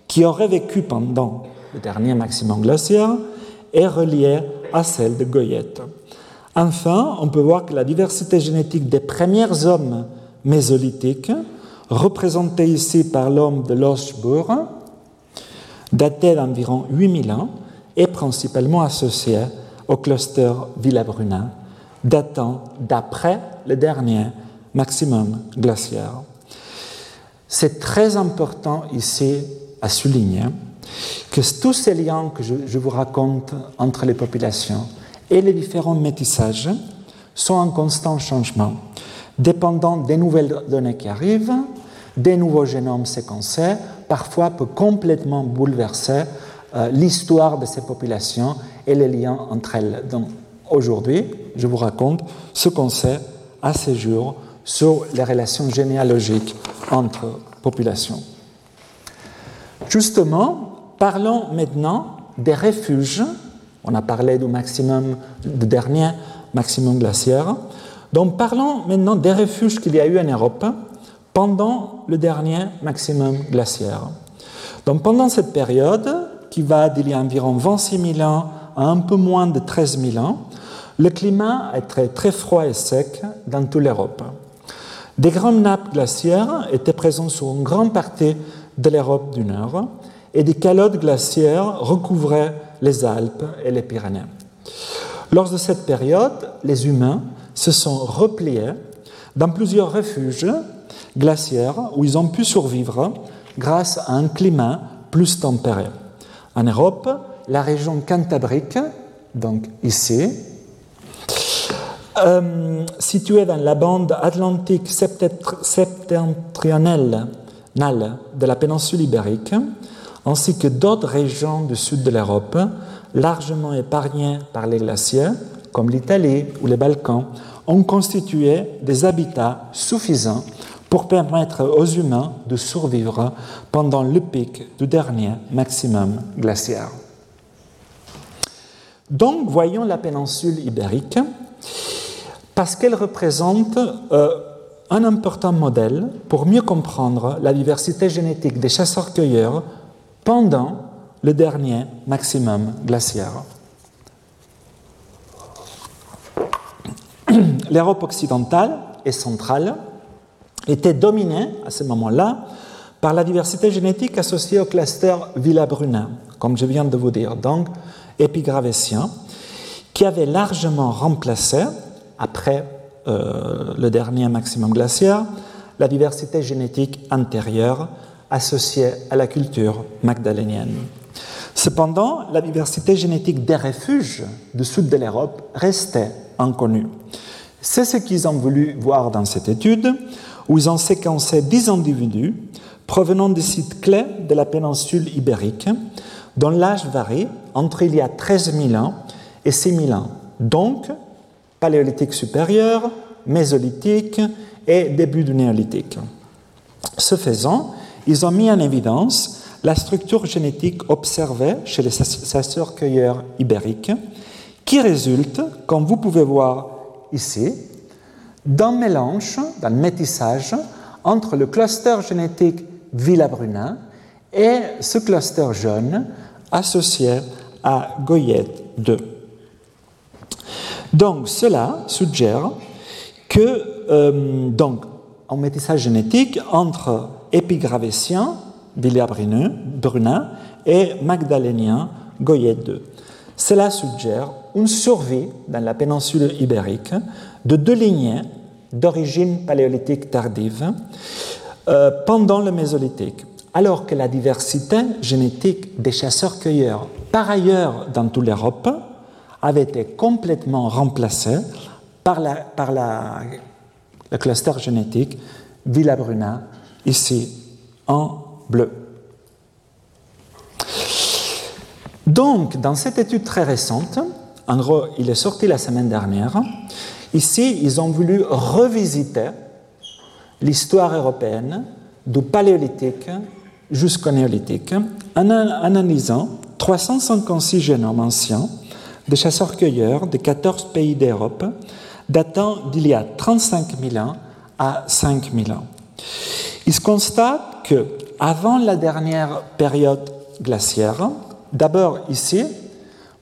qui aurait vécu pendant le dernier maximum glaciaire, est reliée à celle de Goyette. Enfin, on peut voir que la diversité génétique des premiers hommes mésolithiques, représentée ici par l'homme de Loschbourg, daté d'environ 8000 ans, est principalement associée au cluster Villabrunin, datant d'après le dernier maximum glaciaire. C'est très important ici à souligner que tous ces liens que je, vous raconte entre les populations et les différents métissages sont en constant changement, dépendant des nouvelles données qui arrivent, des nouveaux génomes séquencés, parfois peut complètement bouleverser euh, l'histoire de ces populations et les liens entre elles. Donc aujourd'hui, je vous raconte ce qu'on sait à ce jour sur les relations généalogiques entre populations. Justement, parlons maintenant des refuges. On a parlé du maximum, du dernier maximum glaciaire. Donc parlons maintenant des refuges qu'il y a eu en Europe pendant le dernier maximum glaciaire. Donc pendant cette période, qui va d'il y a environ 26 000 ans à un peu moins de 13 000 ans, le climat est très, très froid et sec dans toute l'Europe. Des grandes nappes glaciaires étaient présentes sur une grande partie de l'Europe du Nord et des calottes glaciaires recouvraient les Alpes et les Pyrénées. Lors de cette période, les humains se sont repliés dans plusieurs refuges glaciaires où ils ont pu survivre grâce à un climat plus tempéré. En Europe, la région cantabrique, donc ici, euh, située dans la bande atlantique septentrionale de la péninsule ibérique, ainsi que d'autres régions du sud de l'Europe, largement épargnées par les glaciers, comme l'Italie ou les Balkans, ont constitué des habitats suffisants pour permettre aux humains de survivre pendant le pic du dernier maximum glaciaire. Donc, voyons la péninsule ibérique parce qu'elle représente euh, un important modèle pour mieux comprendre la diversité génétique des chasseurs-cueilleurs pendant le dernier maximum glaciaire. (clears throat) L'Europe occidentale et centrale était dominée à ce moment-là par la diversité génétique associée au cluster Villabrunin, comme je viens de vous dire, épigravésien, qui avait largement remplacé après euh, le dernier maximum glaciaire, la diversité génétique antérieure associée à la culture magdalénienne. Cependant, la diversité génétique des refuges du sud de l'Europe restait inconnue. C'est ce qu'ils ont voulu voir dans cette étude, où ils ont séquencé 10 individus provenant des sites clés de la péninsule ibérique, dont l'âge varie entre il y a 13 000 ans et 6 000 ans. Donc, paléolithique supérieur, mésolithique et début du néolithique. Ce faisant, ils ont mis en évidence la structure génétique observée chez les chasseurs-cueilleurs ibériques, qui résulte, comme vous pouvez voir ici, d'un mélange, d'un métissage entre le cluster génétique Villabrunin et ce cluster jaune associé à Goyette 2. Donc cela suggère que, euh, donc, un métissage génétique entre épigravésien, Brunin et magdalénien, Goyet II. Cela suggère une survie dans la péninsule ibérique de deux lignées d'origine paléolithique tardive euh, pendant le Mésolithique, alors que la diversité génétique des chasseurs-cueilleurs, par ailleurs dans toute l'Europe, avait été complètement remplacée par, le cluster génétique Villabruna, ici en bleu. Donc, dans cette étude très récente, en gros, il est sorti la semaine dernière, ici, ils ont voulu revisiter l'histoire européenne du paléolithique jusqu'au néolithique en analysant 356 génomes anciens de chasseurs-cueilleurs de 14 pays d'Europe datant d'il y a 35 000 ans à 5 000 ans. Il se constate que avant la dernière période glaciaire, d'abord ici,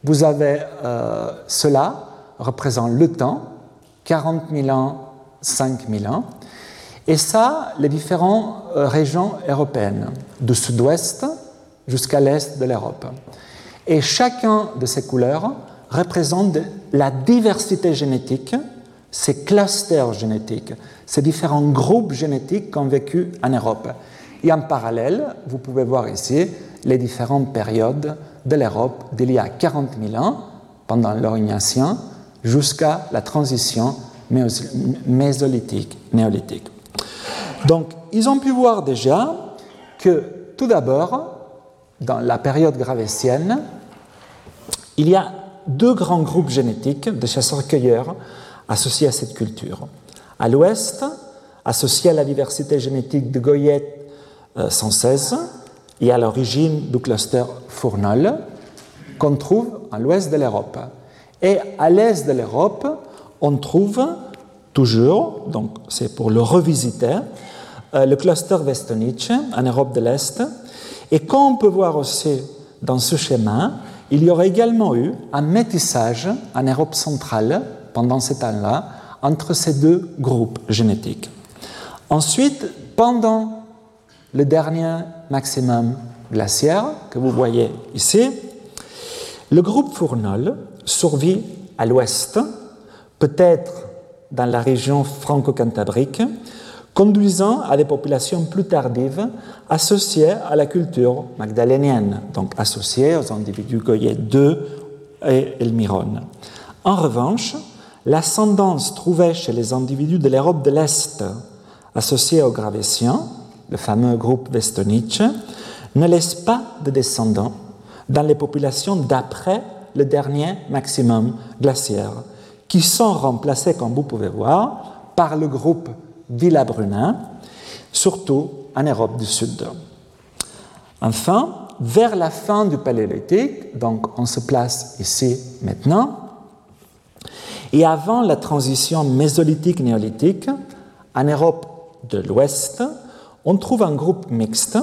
vous avez euh, cela représente le temps, 40 000 ans, 5 000 ans, et ça, les différentes euh, régions européennes, du sud-ouest jusqu'à l'est de l'Europe. Et chacun de ces couleurs représente la diversité génétique, ces clusters génétiques, ces différents groupes génétiques qu'ont vécu en Europe. Et en parallèle, vous pouvez voir ici les différentes périodes de l'Europe d'il y a 40 000 ans, pendant l'orignacien, jusqu'à la transition mésolithique, néolithique. Donc, ils ont pu voir déjà que, tout d'abord, dans la période gravétienne, il y a deux grands groupes génétiques de chasseurs-cueilleurs associés à cette culture. À l'ouest, associés à la diversité génétique de Goyette 116 et à l'origine du cluster Fournol qu'on trouve à l'ouest de l'Europe. Et à l'est de l'Europe, on trouve toujours, donc c'est pour le revisiter, euh, le cluster Westonich en Europe de l'Est. Et comme on peut voir aussi dans ce schéma, il y aurait également eu un métissage en Europe centrale pendant ce temps-là entre ces deux groupes génétiques. Ensuite, pendant le dernier maximum glaciaire que vous voyez ici, le groupe Fournol survit à l'ouest, peut-être dans la région franco-cantabrique, conduisant à des populations plus tardives associées à la culture magdalénienne, donc associées aux individus Goyet II et Elmiron. En revanche, l'ascendance trouvée chez les individus de l'Europe de l'Est associés aux Gravétiens le fameux groupe Westonich, ne laisse pas de descendants dans les populations d'après le dernier maximum glaciaire, qui sont remplacés, comme vous pouvez voir, par le groupe Villabrunin, surtout en Europe du Sud. Enfin, vers la fin du Paléolithique, donc on se place ici maintenant, et avant la transition mésolithique-néolithique, en Europe de l'Ouest, on trouve un groupe mixte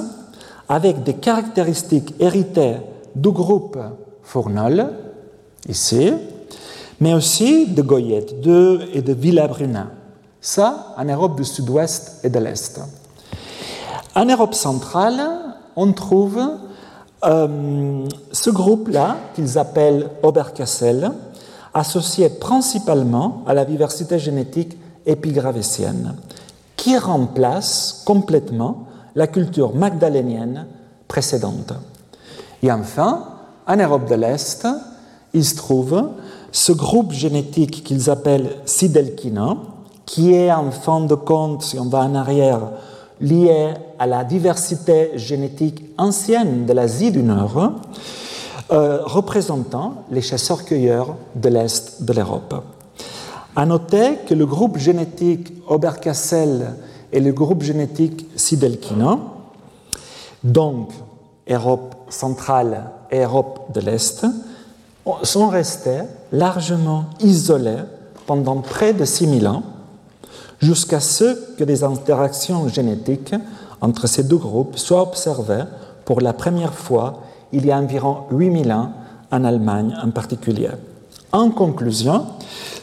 avec des caractéristiques héritées du groupe Fournol, ici, mais aussi de Goyette 2 et de Villabruna. Ça en Europe du sud-ouest et de l'est. En Europe centrale, on trouve euh, ce groupe-là, qu'ils appellent Oberkassel, associé principalement à la diversité génétique épigravétienne qui remplace complètement la culture magdalénienne précédente. Et enfin, en Europe de l'Est, il se trouve ce groupe génétique qu'ils appellent Sidelkina, qui est en fin de compte, si on va en arrière, lié à la diversité génétique ancienne de l'Asie du Nord, euh, représentant les chasseurs-cueilleurs de l'Est de l'Europe. À noter que le groupe génétique Oberkassel et le groupe génétique Sidelkina, donc Europe centrale et Europe de l'Est, sont restés largement isolés pendant près de 6000 ans, jusqu'à ce que des interactions génétiques entre ces deux groupes soient observées pour la première fois il y a environ 8000 ans en Allemagne en particulier. En conclusion,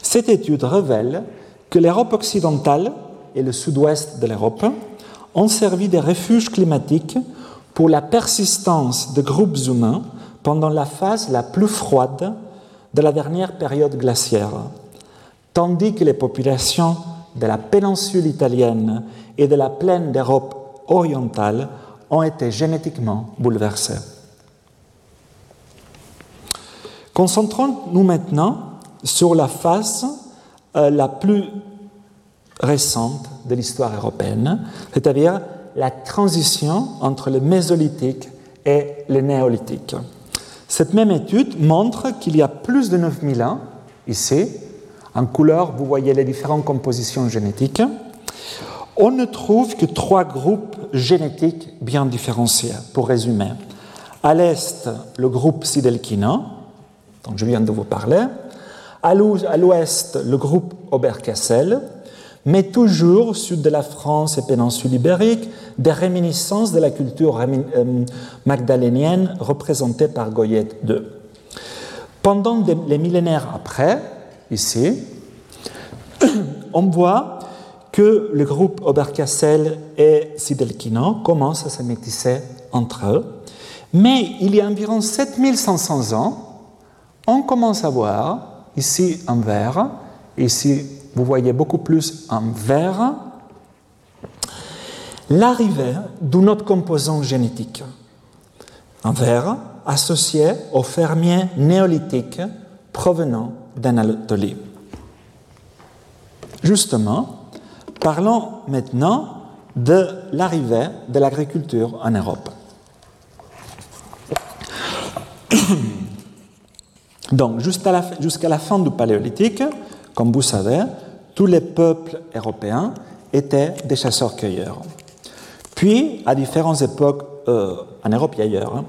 cette étude révèle que l'Europe occidentale et le sud-ouest de l'Europe ont servi de refuge climatique pour la persistance de groupes humains pendant la phase la plus froide de la dernière période glaciaire, tandis que les populations de la péninsule italienne et de la plaine d'Europe orientale ont été génétiquement bouleversées. Concentrons-nous maintenant sur la phase euh, la plus récente de l'histoire européenne, c'est-à-dire la transition entre le mésolithique et le néolithique. Cette même étude montre qu'il y a plus de 9000 ans, ici, en couleur, vous voyez les différentes compositions génétiques, on ne trouve que trois groupes génétiques bien différenciés, pour résumer. À l'est, le groupe Sidelkina, dont je viens de vous parler. À l'ouest, le groupe Oberkassel, mais toujours sud de la France et péninsule ibérique, des réminiscences de la culture euh, magdalénienne représentée par Goyette II. Pendant les millénaires après, ici, (clears throat) on voit que le groupe Oberkassel et Sidelkina commencent à se métisser entre eux. Mais il y a environ 7500 ans, on commence à voir, ici en vert, ici vous voyez beaucoup plus en vert, l'arrivée d'une autre composant génétique, en vert, associé aux fermiers néolithiques provenant d'Anatolie. Justement, parlons maintenant de l'arrivée de l'agriculture en Europe. (coughs) Donc, jusqu'à la, fin du Paléolithique, comme vous savez, tous les peuples européens étaient des chasseurs-cueilleurs. Puis, à différentes époques, euh, en Europe et ailleurs, hein,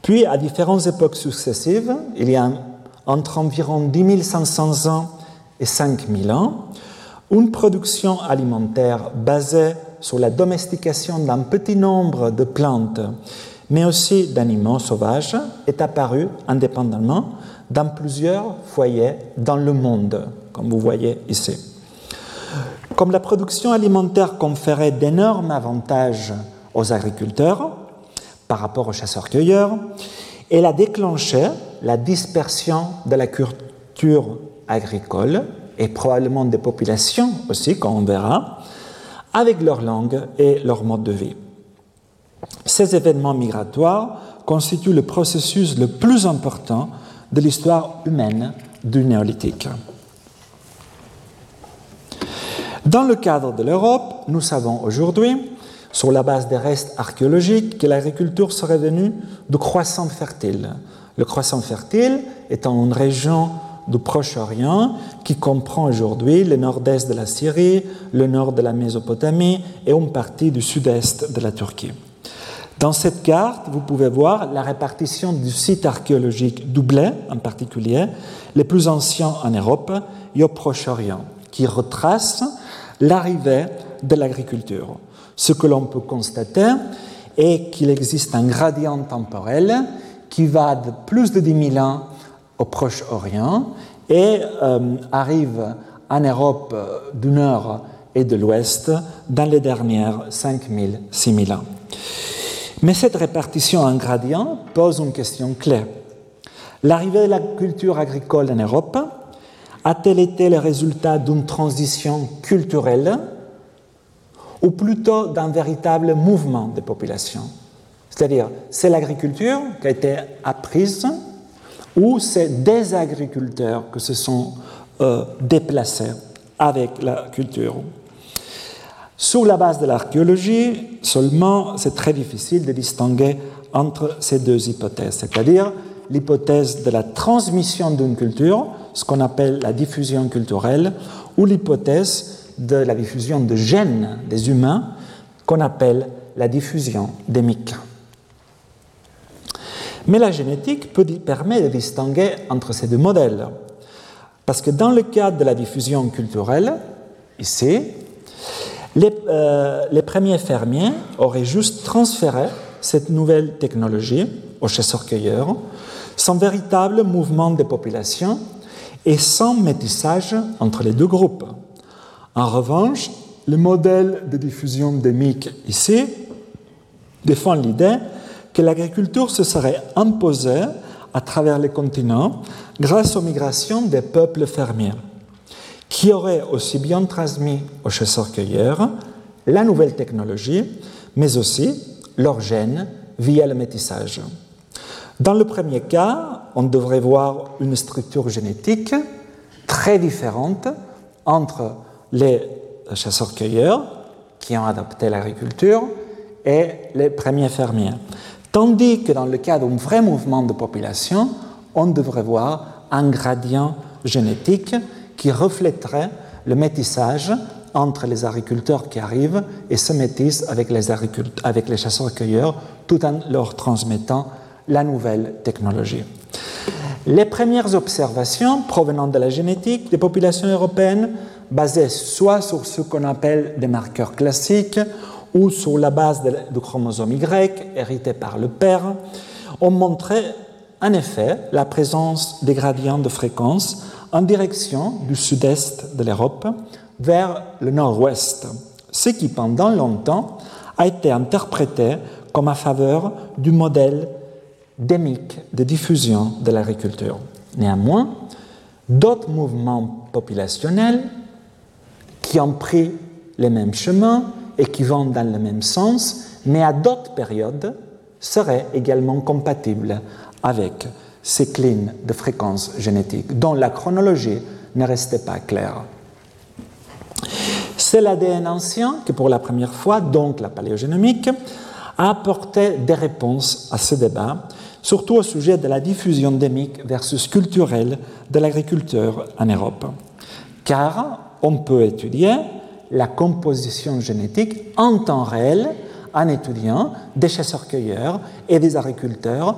puis à différentes époques successives, il y a entre environ 10 500 ans et 5000 ans, une production alimentaire basée sur la domestication d'un petit nombre de plantes mais aussi d'animaux sauvages, est apparu indépendamment dans plusieurs foyers dans le monde, comme vous voyez ici. Comme la production alimentaire conférait d'énormes avantages aux agriculteurs par rapport aux chasseurs-cueilleurs, elle a déclenché la dispersion de la culture agricole et probablement des populations aussi, comme on verra, avec leur langue et leur mode de vie. Ces événements migratoires constituent le processus le plus important de l'histoire humaine du néolithique. Dans le cadre de l'Europe, nous savons aujourd'hui, sur la base des restes archéologiques, que l'agriculture serait venue du croissant fertile. Le croissant fertile étant une région du Proche-Orient qui comprend aujourd'hui le nord-est de la Syrie, le nord de la Mésopotamie et une partie du sud-est de la Turquie. Dans cette carte, vous pouvez voir la répartition du site archéologique doublé, en particulier, les plus anciens en Europe et au Proche-Orient, qui retrace l'arrivée de l'agriculture. Ce que l'on peut constater est qu'il existe un gradient temporel qui va de plus de 10 000 ans au Proche-Orient et euh, arrive en Europe du Nord et de l'Ouest dans les dernières 5 000, 6 000 ans. Mais cette répartition en gradient pose une question clé. L'arrivée de la culture agricole en Europe a-t-elle été le résultat d'une transition culturelle ou plutôt d'un véritable mouvement des populations. C'est-à-dire, c'est l'agriculture qui a été apprise ou c'est des agriculteurs qui se sont euh, déplacés avec la culture. Sur la base de l'archéologie, seulement, c'est très difficile de distinguer entre ces deux hypothèses, c'est-à-dire l'hypothèse de la transmission d'une culture, ce qu'on appelle la diffusion culturelle, ou l'hypothèse de la diffusion de gènes des humains, qu'on appelle la diffusion démique. Mais la génétique peut, permet de distinguer entre ces deux modèles, parce que dans le cadre de la diffusion culturelle, ici, euh, les, premiers fermiers auraient juste transféré cette nouvelle technologie aux chasseurs-cueilleurs sans véritable mouvement de population et sans métissage entre les deux groupes. En revanche, le modèle de diffusion démique ici défend l'idée que l'agriculture se serait imposée à travers les continents grâce aux migrations des peuples fermiers qui aurait aussi bien transmis aux chasseurs-cueilleurs la nouvelle technologie, mais aussi leurs gènes via le métissage. Dans le premier cas, on devrait voir une structure génétique très différente entre les chasseurs-cueilleurs qui ont adopté l'agriculture et les premiers fermiers. Tandis que dans le cas d'un vrai mouvement de population, on devrait voir un gradient génétique qui reflèterait le métissage entre les agriculteurs qui arrivent et se métissent avec les, avec les chasseurs-cueilleurs tout en leur transmettant la nouvelle technologie. Les premières observations provenant de la génétique des populations européennes, basées soit sur ce qu'on appelle des marqueurs classiques ou sur la base du chromosome Y hérité par le père, ont montré en effet la présence des gradients de fréquence en direction du sud-est de l'Europe vers le nord-ouest, ce qui pendant longtemps a été interprété comme à faveur du modèle démique de diffusion de l'agriculture. Néanmoins, d'autres mouvements populationnels qui ont pris les mêmes chemins et qui vont dans le même sens, mais à d'autres périodes, seraient également compatibles avec ces clines de fréquences génétiques, dont la chronologie ne restait pas claire. C'est l'ADN ancien qui, pour la première fois, donc la paléogénomique, a apporté des réponses à ce débat, surtout au sujet de la diffusion démique versus culturelle de l'agriculteur en Europe. Car on peut étudier la composition génétique en temps réel en étudiant des chasseurs-cueilleurs et des agriculteurs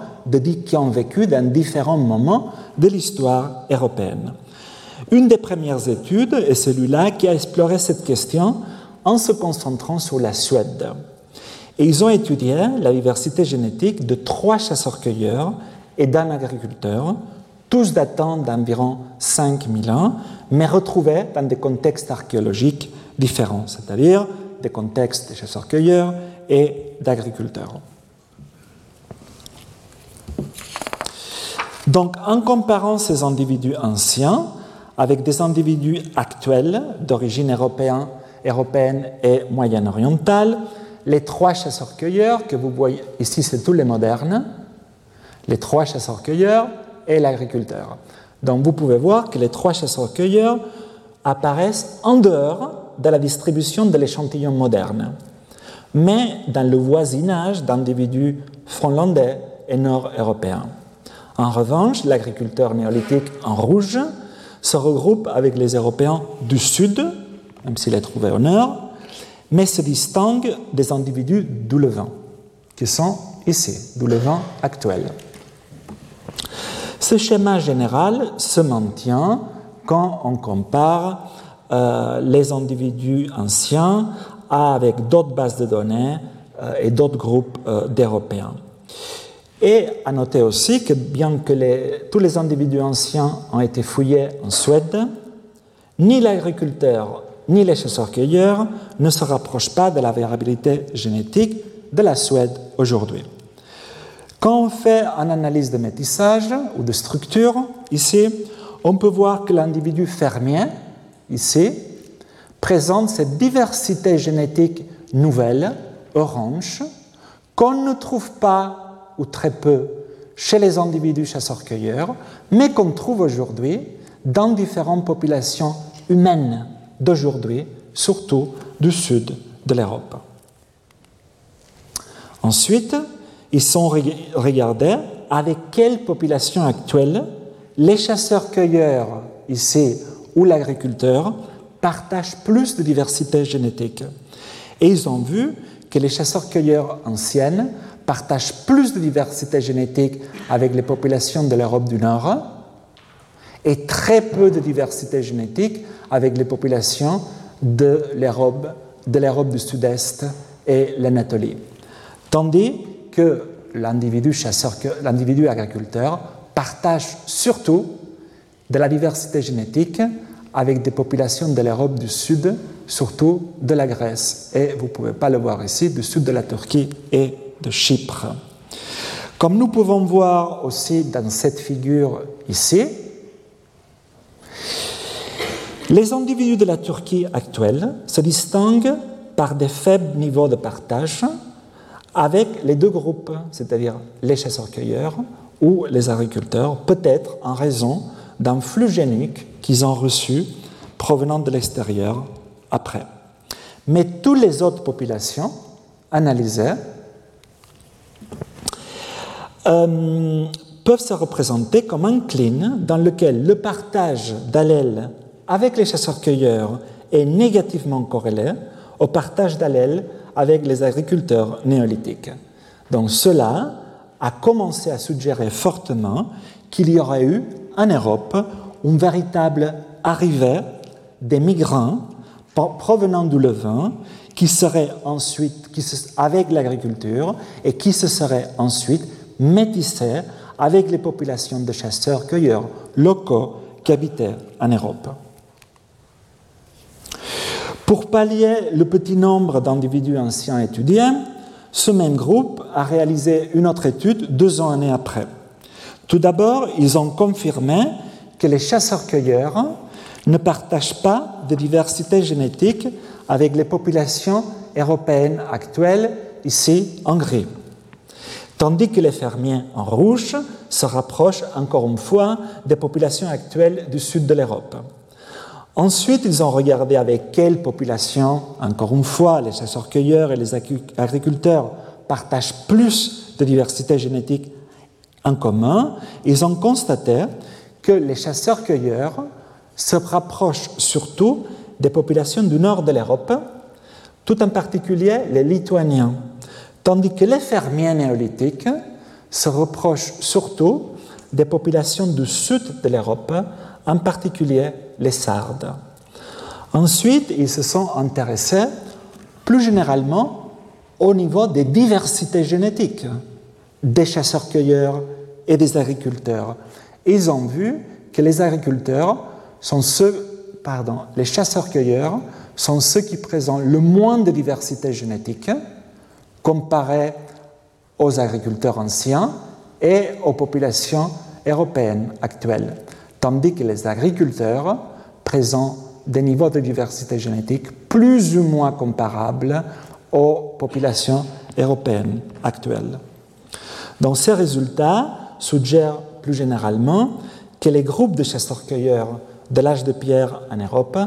qui ont vécu dans différents moments de l'histoire européenne. Une des premières études est celui-là qui a exploré cette question en se concentrant sur la Suède. Et ils ont étudié la diversité génétique de trois chasseurs-cueilleurs et d'un agriculteur, tous datant d'environ 5000 ans, mais retrouvés dans des contextes archéologiques différents, c'est-à-dire des contextes de chasseurs-cueilleurs et d'agriculteurs. Donc, en comparant ces individus anciens avec des individus actuels d'origine européenne, européenne et moyenne-orientale, les trois chasseurs-cueilleurs que vous voyez ici, c'est tous les modernes, les trois chasseurs-cueilleurs et l'agriculteur. Donc vous pouvez voir que les trois chasseurs-cueilleurs apparaissent en dehors de la distribution de l'échantillon moderne mais dans le voisinage d'individus finlandais et nord-européens. En revanche, l'agriculteur néolithique en rouge se regroupe avec les Européens du Sud, même s'il est trouvé au nord, mais se distingue des individus du Levant, qui sont ici, du Levant actuel. Ce schéma général se maintient quand on compare euh, les individus anciens avec d'autres bases de données euh, et d'autres groupes euh, d'Européens. Et à noter aussi que bien que tous les individus anciens ont été fouillés en Suède, ni l'agriculteur ni les chasseurs-cueilleurs ne se rapprochent pas de la variabilité génétique de la Suède aujourd'hui. Quand on fait une analyse de métissage ou de structure, ici, on peut voir que l'individu fermier, ici, présente cette diversité génétique nouvelle, orange, qu'on ne trouve pas ou très peu chez les individus chasseurs-cueilleurs, mais qu'on trouve aujourd'hui dans différentes populations humaines d'aujourd'hui, surtout du sud de l'Europe. Ensuite, ils sont regardés avec quelle population actuelle les chasseurs-cueilleurs ici ou l'agriculteur partagent plus de diversité génétique. Et ils ont vu que les chasseurs-cueilleurs anciennes partagent plus de diversité génétique avec les populations de l'Europe du Nord et très peu de diversité génétique avec les populations de l'Europe, du Sud-Est et l'Anatolie. Tandis que l'individu chasseur, l'individu agriculteur partage surtout de la diversité génétique avec des populations de l'Europe du Sud, surtout de la Grèce, et vous ne pouvez pas le voir ici, du sud de la Turquie et de Chypre. Comme nous pouvons voir aussi dans cette figure ici, les individus de la Turquie actuelle se distinguent par des faibles niveaux de partage avec les deux groupes, c'est-à-dire les chasseurs-cueilleurs ou les agriculteurs, peut-être en raison d'un flux génique qu'ils ont reçu provenant de l'extérieur après. Mais toutes les autres populations analysées euh, peuvent se représenter comme un clean dans lequel le partage d'allèles avec les chasseurs-cueilleurs est négativement corrélé au partage d'allèles avec les agriculteurs néolithiques. Donc cela a commencé à suggérer fortement qu'il y aurait eu en Europe une véritable arrivée des migrants provenant du Levant qui seraient ensuite, avec l'agriculture, et qui se seraient ensuite métissés avec les populations de chasseurs-cueilleurs locaux qui habitaient en Europe. Pour pallier le petit nombre d'individus anciens étudiés, ce même groupe a réalisé une autre étude deux ans après. Tout d'abord, ils ont confirmé que les chasseurs-cueilleurs ne partagent pas de diversité génétique avec les populations européennes actuelles, ici en gris. Tandis que les fermiers en rouge se rapprochent encore une fois des populations actuelles du sud de l'Europe. Ensuite, ils ont regardé avec quelles populations, encore une fois, les chasseurs-cueilleurs et les agriculteurs partagent plus de diversité génétique en commun. Ils ont constaté que les chasseurs-cueilleurs se rapprochent surtout des populations du nord de l'Europe, tout en particulier les Lituaniens, tandis que les fermiers néolithiques se rapprochent surtout des populations du sud de l'Europe, en particulier les Sardes. Ensuite, ils se sont intéressés plus généralement au niveau des diversités génétiques des chasseurs-cueilleurs et des agriculteurs. Ils ont vu que les agriculteurs sont ceux, pardon, les chasseurs-cueilleurs sont ceux qui présentent le moins de diversité génétique comparé aux agriculteurs anciens et aux populations européennes actuelles, tandis que les agriculteurs présentent des niveaux de diversité génétique plus ou moins comparables aux populations européennes actuelles. Donc ces résultats suggèrent plus généralement que les groupes de chasseurs-cueilleurs de l'âge de pierre en Europe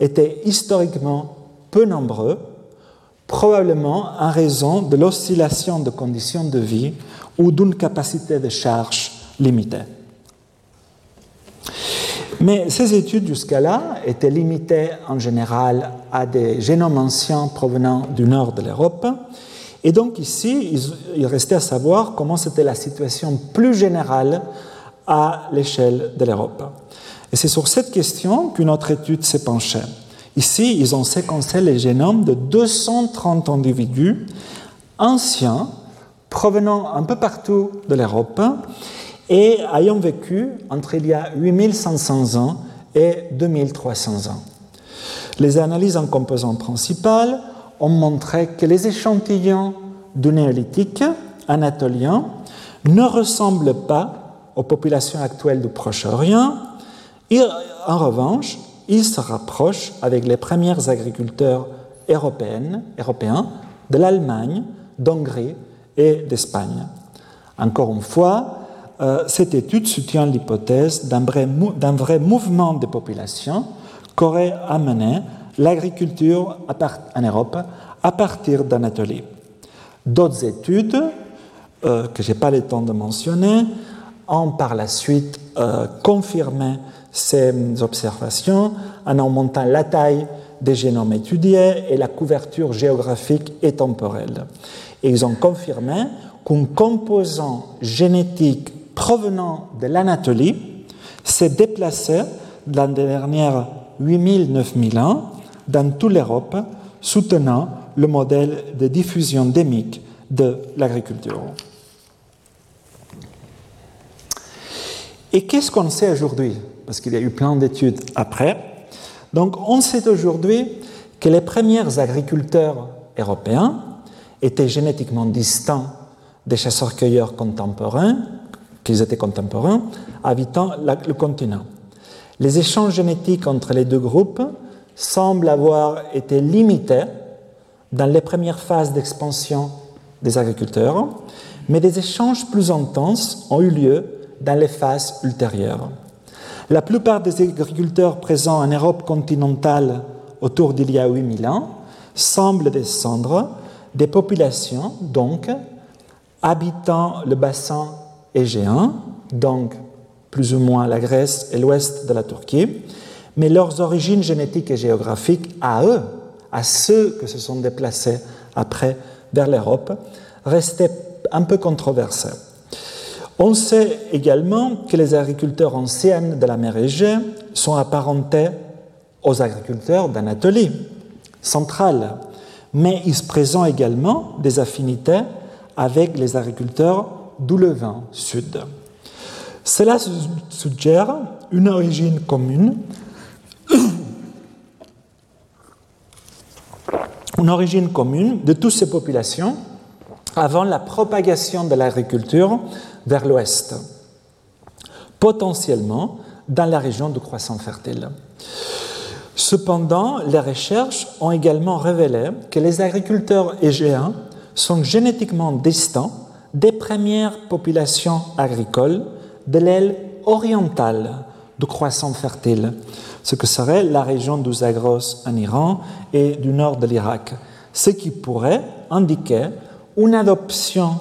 étaient historiquement peu nombreux, probablement en raison de l'oscillation de conditions de vie ou d'une capacité de charge limitée. Mais ces études jusqu'à là étaient limitées en général à des génomes anciens provenant du nord de l'Europe. Et donc ici, il restait à savoir comment c'était la situation plus générale à l'échelle de l'Europe. Et c'est sur cette question qu'une autre étude s'est penchée. Ici, ils ont séquencé les génomes de 230 individus anciens provenant un peu partout de l'Europe et ayant vécu entre il y a 8500 ans et 2300 ans. Les analyses en composants principales ont montré que les échantillons du néolithique anatolien ne ressemblent pas aux populations actuelles du Proche-Orient. En revanche, ils se rapprochent avec les premiers agriculteurs européens, européens de l'Allemagne, d'Hongrie et d'Espagne. Encore une fois, euh, cette étude soutient l'hypothèse d'un vrai, vrai, mouvement de population qu'aurait amené l'agriculture en Europe à partir d'Anatolie. D'autres études, euh, que je n'ai pas le temps de mentionner, ont par la suite euh, confirmé ces observations en augmentant la taille des génomes étudiés et la couverture géographique et temporelle. Et ils ont confirmé qu'un composant génétique provenant de l'Anatolie s'est déplacé dans les dernières 8000-9000 ans dans toute l'Europe, soutenant le modèle de diffusion démique de l'agriculture. Et qu'est-ce qu'on sait aujourd'hui? Parce qu'il y a eu plein d'études après. Donc on sait aujourd'hui que les premiers agriculteurs européens étaient génétiquement distincts des chasseurs-cueilleurs contemporains, qu'ils étaient contemporains, habitant le continent. Les échanges génétiques entre les deux groupes semblent avoir été limités dans les premières phases d'expansion des agriculteurs, mais des échanges plus intenses ont eu lieu dans les phases ultérieures. La plupart des agriculteurs présents en Europe continentale autour d'il y a 8000 ans semblent descendre des populations, donc, habitant le bassin égéen, donc plus ou moins la Grèce et l'ouest de la Turquie, mais leurs origines génétiques et géographiques à eux, à ceux que se sont déplacés après vers l'Europe, restaient un peu controversées. On sait également que les agriculteurs anciens de la mer Égée sont apparentés aux agriculteurs d'Anatolie centrale, mais ils présentent également des affinités avec les agriculteurs du Levant sud. Cela suggère une origine commune, (coughs) commune de toutes ces populations avant la propagation de l'agriculture vers l'ouest, potentiellement dans la région de croissant fertile. Cependant, les recherches ont également révélé que les agriculteurs égéens sont génétiquement distants des premières populations agricoles de l'aile orientale du croissant fertile, ce que serait la région du Zagros en Iran et du nord de l'Irak, ce qui pourrait indiquer une adoption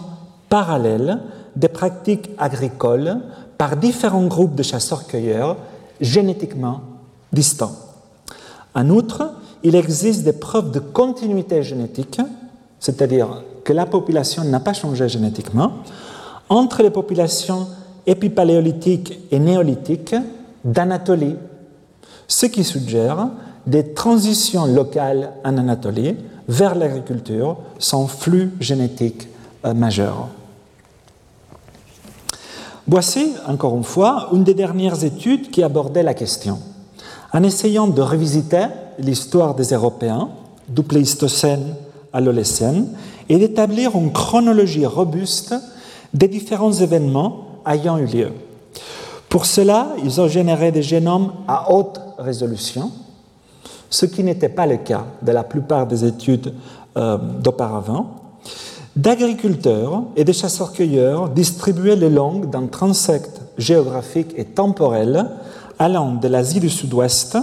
parallèle des pratiques agricoles par différents groupes de chasseurs-cueilleurs génétiquement distants. En outre, il existe des preuves de continuité génétique, c'est-à-dire que la population n'a pas changé génétiquement, entre les populations épipaléolithiques et néolithiques d'Anatolie, ce qui suggère des transitions locales en Anatolie vers l'agriculture sans flux génétique euh, majeur. Voici, encore une fois, une des dernières études qui abordait la question. En essayant de revisiter l'histoire des Européens, du Pléistocène à l'Olécène, et d'établir une chronologie robuste des différents événements ayant eu lieu. Pour cela, ils ont généré des génomes à haute résolution, ce qui n'était pas le cas de la plupart des études euh, d'auparavant, d'agriculteurs et de chasseurs-cueilleurs distribués le long d'un transect géographique et temporel allant de l'Asie du Sud-Ouest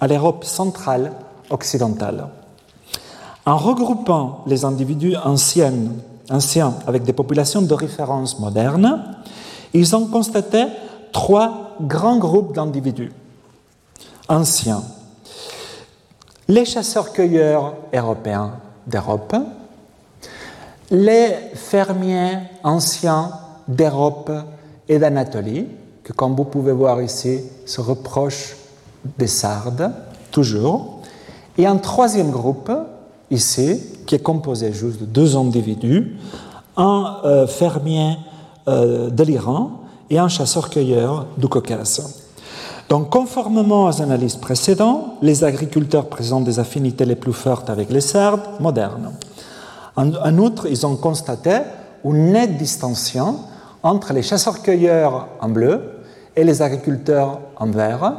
à l'Europe centrale occidentale. En regroupant les individus anciens, avec des populations de référence modernes, ils ont constaté trois grands groupes d'individus anciens. Les chasseurs-cueilleurs européens d'Europe, les fermiers anciens d'Europe et d'Anatolie, que comme vous pouvez voir ici, se reprochent des Sardes, toujours. Et un troisième groupe, ici, qui est composé juste de deux individus, un euh, fermier euh, de l'Iran et un chasseur-cueilleur du Caucase. Donc, conformément aux analyses précédentes, les agriculteurs présentent des affinités les plus fortes avec les Sardes modernes. En, outre, ils ont constaté une nette distinction entre les chasseurs-cueilleurs en bleu et les agriculteurs en vert.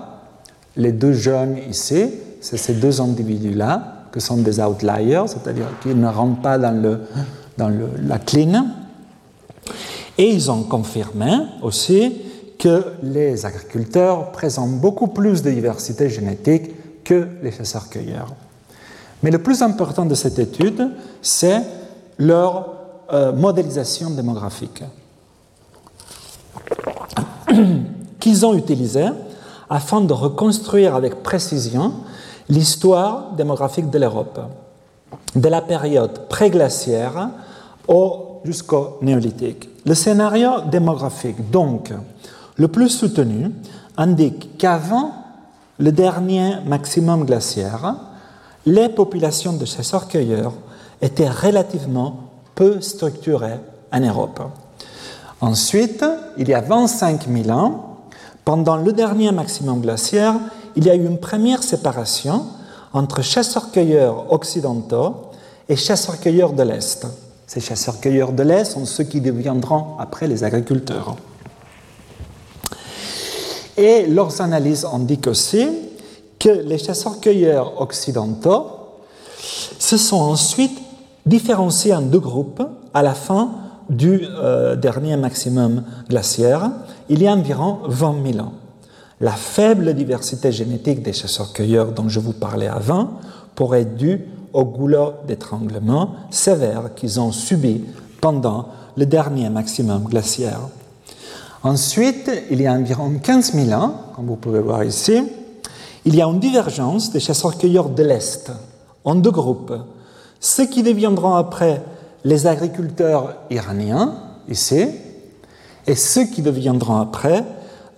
Les deux jaunes ici, c'est ces deux individus-là, sont des outliers, c'est-à-dire qui ne rentrent pas dans, le, dans le, la clean. Et ils ont confirmé aussi que les agriculteurs présentent beaucoup plus de diversité génétique que les chasseurs-cueilleurs. Mais le plus important de cette étude, c'est leur euh, modélisation démographique (coughs) qu'ils ont utilisée afin de reconstruire avec précision l'histoire démographique de l'Europe, de la période préglaciaire jusqu'au néolithique. Le scénario démographique, donc, le plus soutenu, indique qu'avant le dernier maximum glaciaire, les populations de chasseurs-cueilleurs étaient relativement peu structurées en Europe. Ensuite, il y a 25 000 ans, pendant le dernier maximum glaciaire, il y a eu une première séparation entre chasseurs-cueilleurs occidentaux et chasseurs-cueilleurs de l'Est. Ces chasseurs-cueilleurs de l'Est sont ceux qui deviendront après les agriculteurs. Et leurs analyses indiquent aussi que les chasseurs-cueilleurs occidentaux se sont ensuite différenciés en deux groupes à la fin du euh, dernier maximum glaciaire, il y a environ 20 000 ans. La faible diversité génétique des chasseurs-cueilleurs dont je vous parlais avant pourrait être due au goulot d'étranglement sévère qu'ils ont subi pendant le dernier maximum glaciaire. Ensuite, il y a environ 15 000 ans, comme vous pouvez voir ici, il y a une divergence des chasseurs-cueilleurs de l'Est en deux groupes. Ceux qui deviendront après les agriculteurs iraniens, ici, et ceux qui deviendront après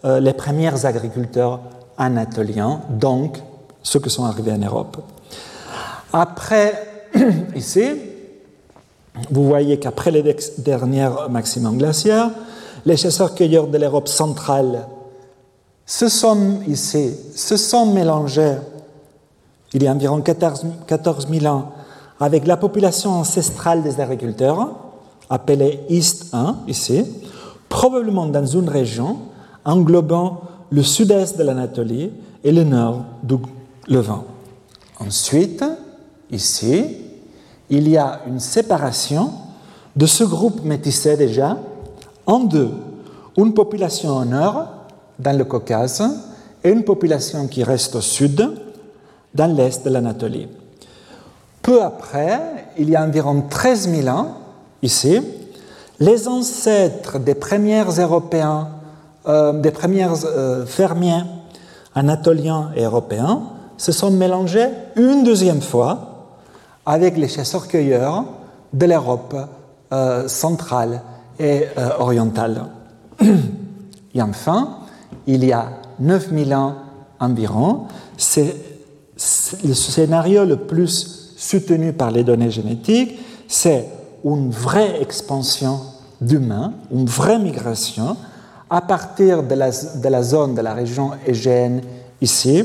euh, les premiers agriculteurs anatoliens, donc ceux qui sont arrivés en Europe. Après, (clears throat) ici, vous voyez qu'après les dernières maximum glaciaires, les chasseurs-cueilleurs de l'Europe centrale se sont ici, se sont mélangés il y a environ 14, 000 ans avec la population ancestrale des agriculteurs, appelée East 1 ici, probablement dans une région englobant le sud-est de l'Anatolie et le nord du Levant. Ensuite, ici, il y a une séparation de ce groupe métissé déjà en deux. Une population au nord, dans le Caucase, et une population qui reste au sud, dans l'est de l'Anatolie. Peu après, il y a environ 13 000 ans, ici, les ancêtres des premiers Européens, euh, des premiers euh, fermiers anatoliens et européens se sont mélangés une deuxième fois avec les chasseurs-cueilleurs de l'Europe euh, centrale et orientale. (clears throat) Et enfin, il y a 9000 ans environ, c'est le scénario le plus soutenu par les données génétiques, c'est une vraie expansion d'humains, une vraie migration à partir de la, zone de la région égéenne ici,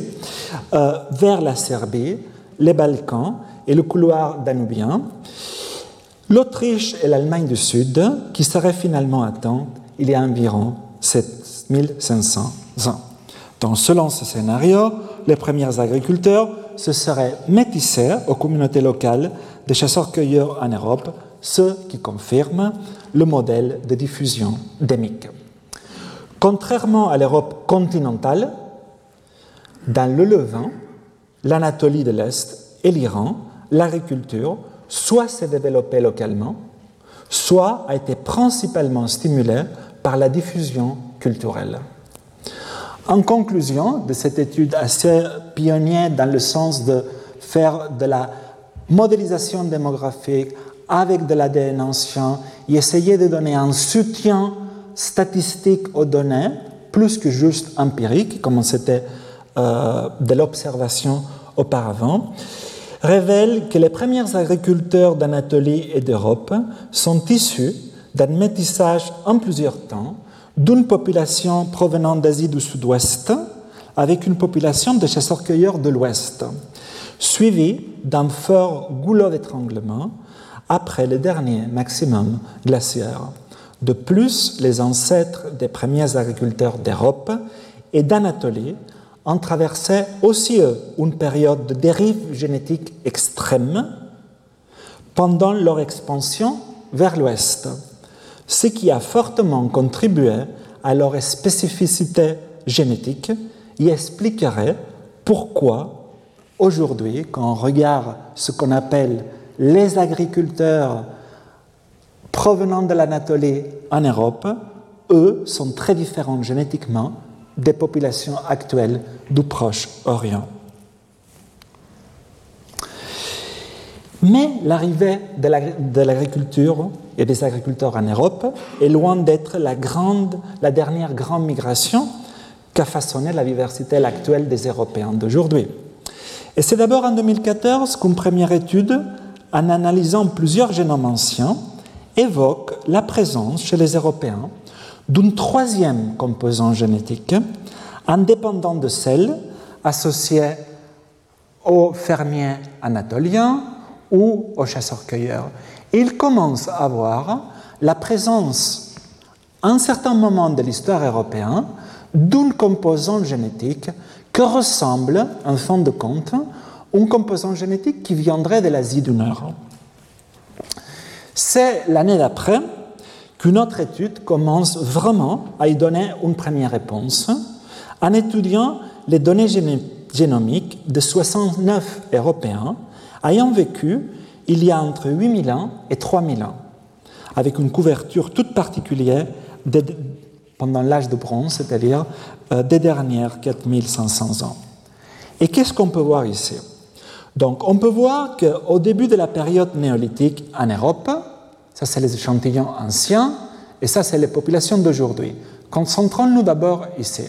euh, vers la Serbie, les Balkans et le couloir danubien, l'Autriche et l'Allemagne du Sud, qui seraient finalement atteintes il y a environ 7500 ans. Donc, selon ce scénario, les premiers agriculteurs se seraient métissés aux communautés locales des chasseurs-cueilleurs en Europe, ce qui confirme le modèle de diffusion démique. Contrairement à l'Europe continentale, dans le Levant, l'Anatolie de l'Est et l'Iran, l'agriculture soit s'est développée localement, soit a été principalement stimulée par la diffusion culturelle. En conclusion de cette étude assez pionnière dans le sens de faire de la modélisation démographique avec de l'ADN ancien et essayer de donner un soutien statistique aux données, plus que juste empirique, comme c'était euh, de l'observation auparavant, révèle que les premiers agriculteurs d'Anatolie et d'Europe sont issus d'un métissage en plusieurs temps d'une population provenant d'Asie du Sud-Ouest avec une population de chasseurs-cueilleurs de l'Ouest, suivie d'un fort goulot d'étranglement après le dernier maximum glaciaire. De plus, les ancêtres des premiers agriculteurs d'Europe et d'Anatolie ont traversé aussi une période de dérive génétique extrême pendant leur expansion vers l'ouest ce qui a fortement contribué à leur spécificité génétique et expliquerait pourquoi aujourd'hui, quand on regarde ce qu'on appelle les agriculteurs provenant de l'Anatolie en Europe, eux sont très différents génétiquement des populations actuelles du Proche-Orient. Mais l'arrivée de l'agriculture et des agriculteurs en Europe est loin d'être la, dernière grande migration qu'a façonné la diversité actuelle des Européens d'aujourd'hui. Et c'est d'abord en 2014 qu'une première étude, en analysant plusieurs génomes anciens, évoque la présence chez les Européens d'une troisième composante génétique, indépendant de celle associée aux fermiers anatoliens, ou aux chasseurs-cueilleurs. Il commence à voir la présence, à un certain moment de l'histoire européenne, d'une composante génétique que ressemble, en fin de compte, une composante génétique qui viendrait de l'Asie du Nord. C'est l'année d'après qu'une autre étude commence vraiment à y donner une première réponse en étudiant les données génomiques de 69 Européens ayant vécu il y a entre 8000 ans et 3000 ans, avec une couverture toute particulière pendant l'âge de bronze, c'est-à-dire euh, des dernières 4500 ans. Et qu'est-ce qu'on peut voir ici? Donc, on peut voir qu'au début de la période néolithique en Europe, ça c'est les échantillons anciens, et ça c'est les populations d'aujourd'hui. Concentrons-nous d'abord ici.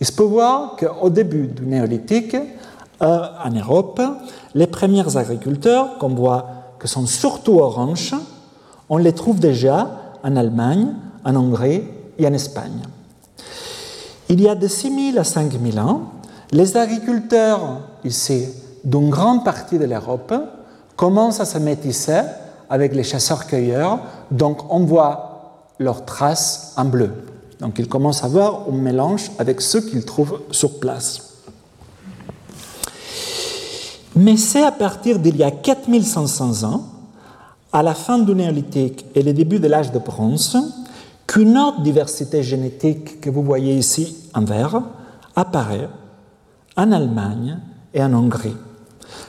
Il se peut voir qu'au début du néolithique, euh, en Europe, les premiers agriculteurs, qu'on voit que sont surtout oranges, on les trouve déjà en Allemagne, en Hongrie et en Espagne. Il y a de 6000 à 5000 ans, les agriculteurs ici d'une grande partie de l'Europe commencent à se métisser avec les chasseurs-cueilleurs, donc on voit leurs traces en bleu. Donc ils commencent à avoir un mélange avec ceux qu'ils trouvent sur place. Mais c'est à partir d'il y a 4500 ans, à la fin du néolithique et le début de l'âge de bronze, qu'une autre diversité génétique que vous voyez ici en vert apparaît en Allemagne et en Hongrie.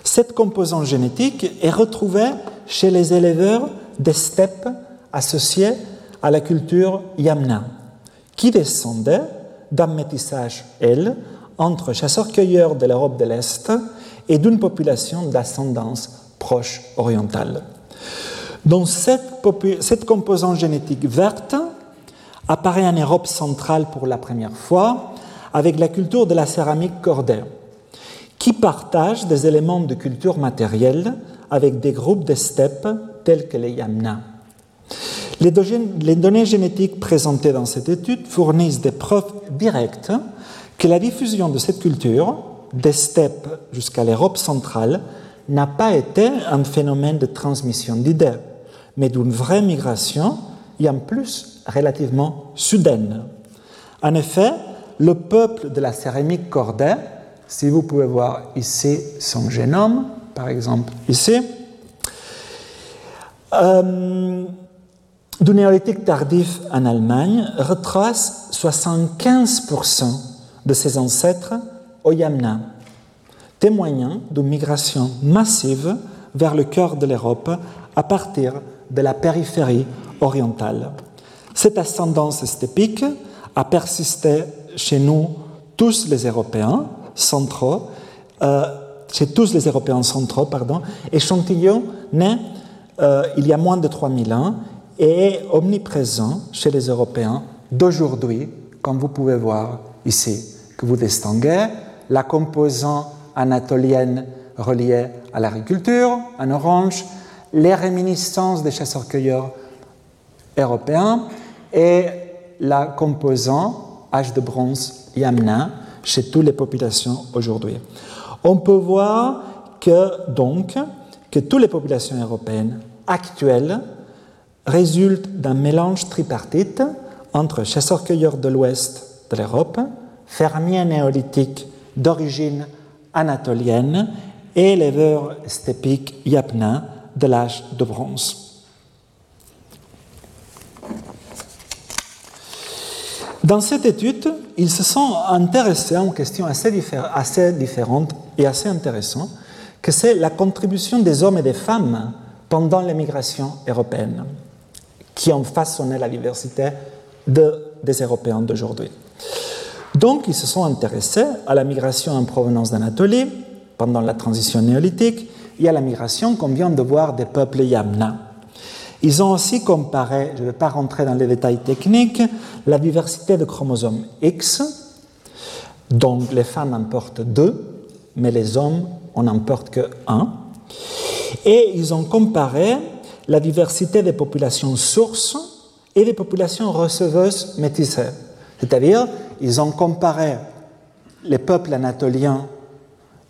Cette composante génétique est retrouvée chez les éleveurs des steppes associés à la culture Yamna, qui descendaient d'un métissage, elle, entre chasseurs-cueilleurs de l'Europe de l'Est et d'une population d'ascendance proche orientale. Donc cette, cette composante génétique verte apparaît en Europe centrale pour la première fois avec la culture de la céramique cordée, qui partage des éléments de culture matérielle avec des groupes de steppes tels que les Yamna. Les données génétiques présentées dans cette étude fournissent des preuves directes que la diffusion de cette culture, des steppes jusqu'à l'Europe centrale, n'a pas été un phénomène de transmission d'idées, mais d'une vraie migration et en plus relativement soudaine. En effet, le peuple de la céramique cordée, si vous pouvez voir ici son génome, par exemple ici, euh, du néolithique tardif en Allemagne retrace 75% de ses ancêtres au Yamna, témoignant d'une migration massive vers le cœur de l'Europe à partir de la périphérie orientale. Cette ascendance stépique a persisté chez nous tous les Européens centraux, euh, chez tous les Européens centraux, pardon, échantillon né euh, il y a moins de 3000 ans et est omniprésent chez les Européens d'aujourd'hui, comme vous pouvez voir ici, que vous distinguez. La composante anatolienne reliée à l'agriculture en orange, les réminiscences des chasseurs-cueilleurs européens et la composante âge de bronze Yamna chez toutes les populations aujourd'hui. On peut voir que donc toutes les populations européennes actuelles résultent d'un mélange tripartite entre chasseurs-cueilleurs de l'ouest de l'Europe, fermiers néolithiques d'origine anatolienne et éleveurs stépiques yapna de l'âge de bronze. Dans cette étude, ils se sont intéressés à une question assez, différente et assez intéressante, que c'est la contribution des hommes et des femmes pendant l'émigration européenne, qui ont façonné la diversité des Européens d'aujourd'hui. Donc, ils se sont intéressés à la migration en provenance d'Anatolie pendant la transition néolithique et à la migration qu'on vient de voir des peuples Yamna. Ils ont aussi comparé, je ne vais pas rentrer dans les détails techniques, la diversité de chromosomes X, donc les femmes en portent deux, mais les hommes, on n'en porte que un. Et ils ont comparé la diversité des populations sources et des populations receveuses métissées. C'est-à-dire, ils ont comparé les peuples anatoliens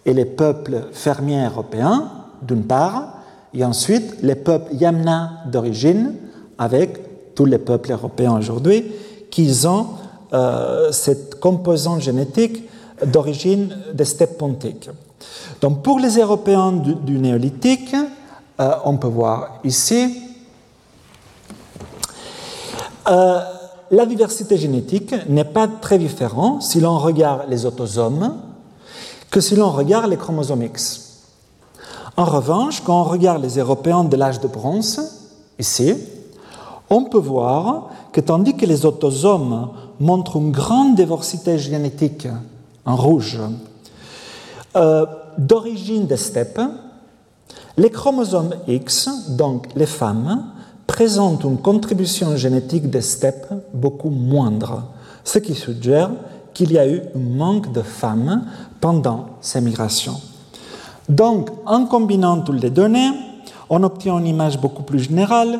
et les peuples fermiers européens, d'une part, et ensuite les peuples yamna d'origine avec tous les peuples européens aujourd'hui qui ont euh, cette composante génétique d'origine des steppes pontiques. Donc pour les Européens du, néolithique, euh, on peut voir ici euh, la diversité génétique n'est pas très différente si l'on regarde les autosomes que si l'on regarde les chromosomes X. En revanche, quand on regarde les Européens de l'âge de bronze, ici, on peut voir que tandis que les autosomes montrent une grande diversité génétique en rouge, euh, d'origine des steppes, les chromosomes X, donc les femmes, présentent une contribution génétique des steppes beaucoup moindre, ce qui suggère qu'il y a eu un manque de femmes pendant ces migrations. Donc, en combinant toutes les données, on obtient une image beaucoup plus générale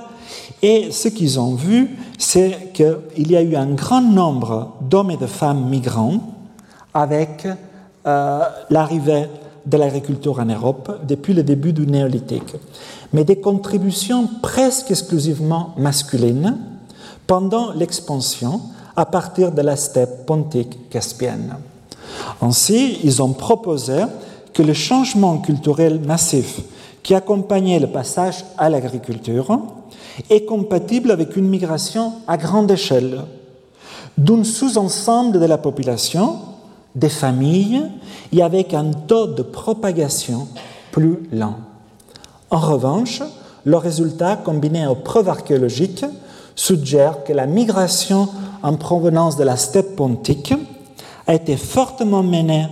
et ce qu'ils ont vu, c'est qu'il y a eu un grand nombre d'hommes et de femmes migrants avec euh, l'arrivée de l'agriculture en Europe depuis le début du néolithique, mais des contributions presque exclusivement masculines pendant l'expansion à partir de la steppe pontique caspienne. Ainsi, ils ont proposé que le changement culturel massif qui accompagnait le passage à l'agriculture est compatible avec une migration à grande échelle d'un sous-ensemble de la population, des familles, et avec un taux de propagation plus lent. En revanche, le résultat, combiné aux preuves archéologiques, suggère que la migration en provenance de la steppe pontique a été fortement menée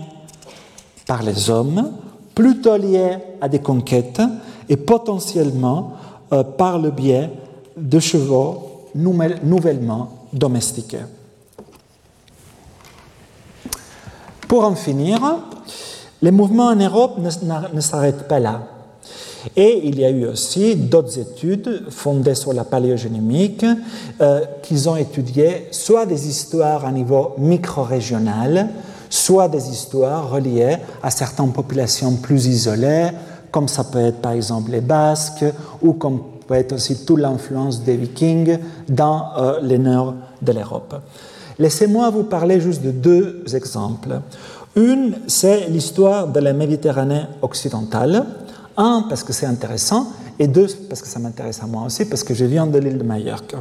par les hommes, plutôt liée à des conquêtes et potentiellement euh, par le biais de chevaux nouvellement domestiqués. Pour en finir, les mouvements en Europe ne, s'arrêtent pas là. Et il y a eu aussi d'autres études fondées sur la paléogénomique euh, qui ont étudié soit des histoires à niveau micro-régional, soit des histoires reliées à certaines populations plus isolées, comme ça peut être par exemple les Basques, ou comme peut être aussi toute l'influence des Vikings dans euh, le nord de l'Europe. Laissez-moi vous parler juste de deux exemples. Une, c'est l'histoire de la Méditerranée occidentale. Un, parce que c'est intéressant, et deux, parce que ça m'intéresse à moi aussi, parce que je viens de l'île de Majorque.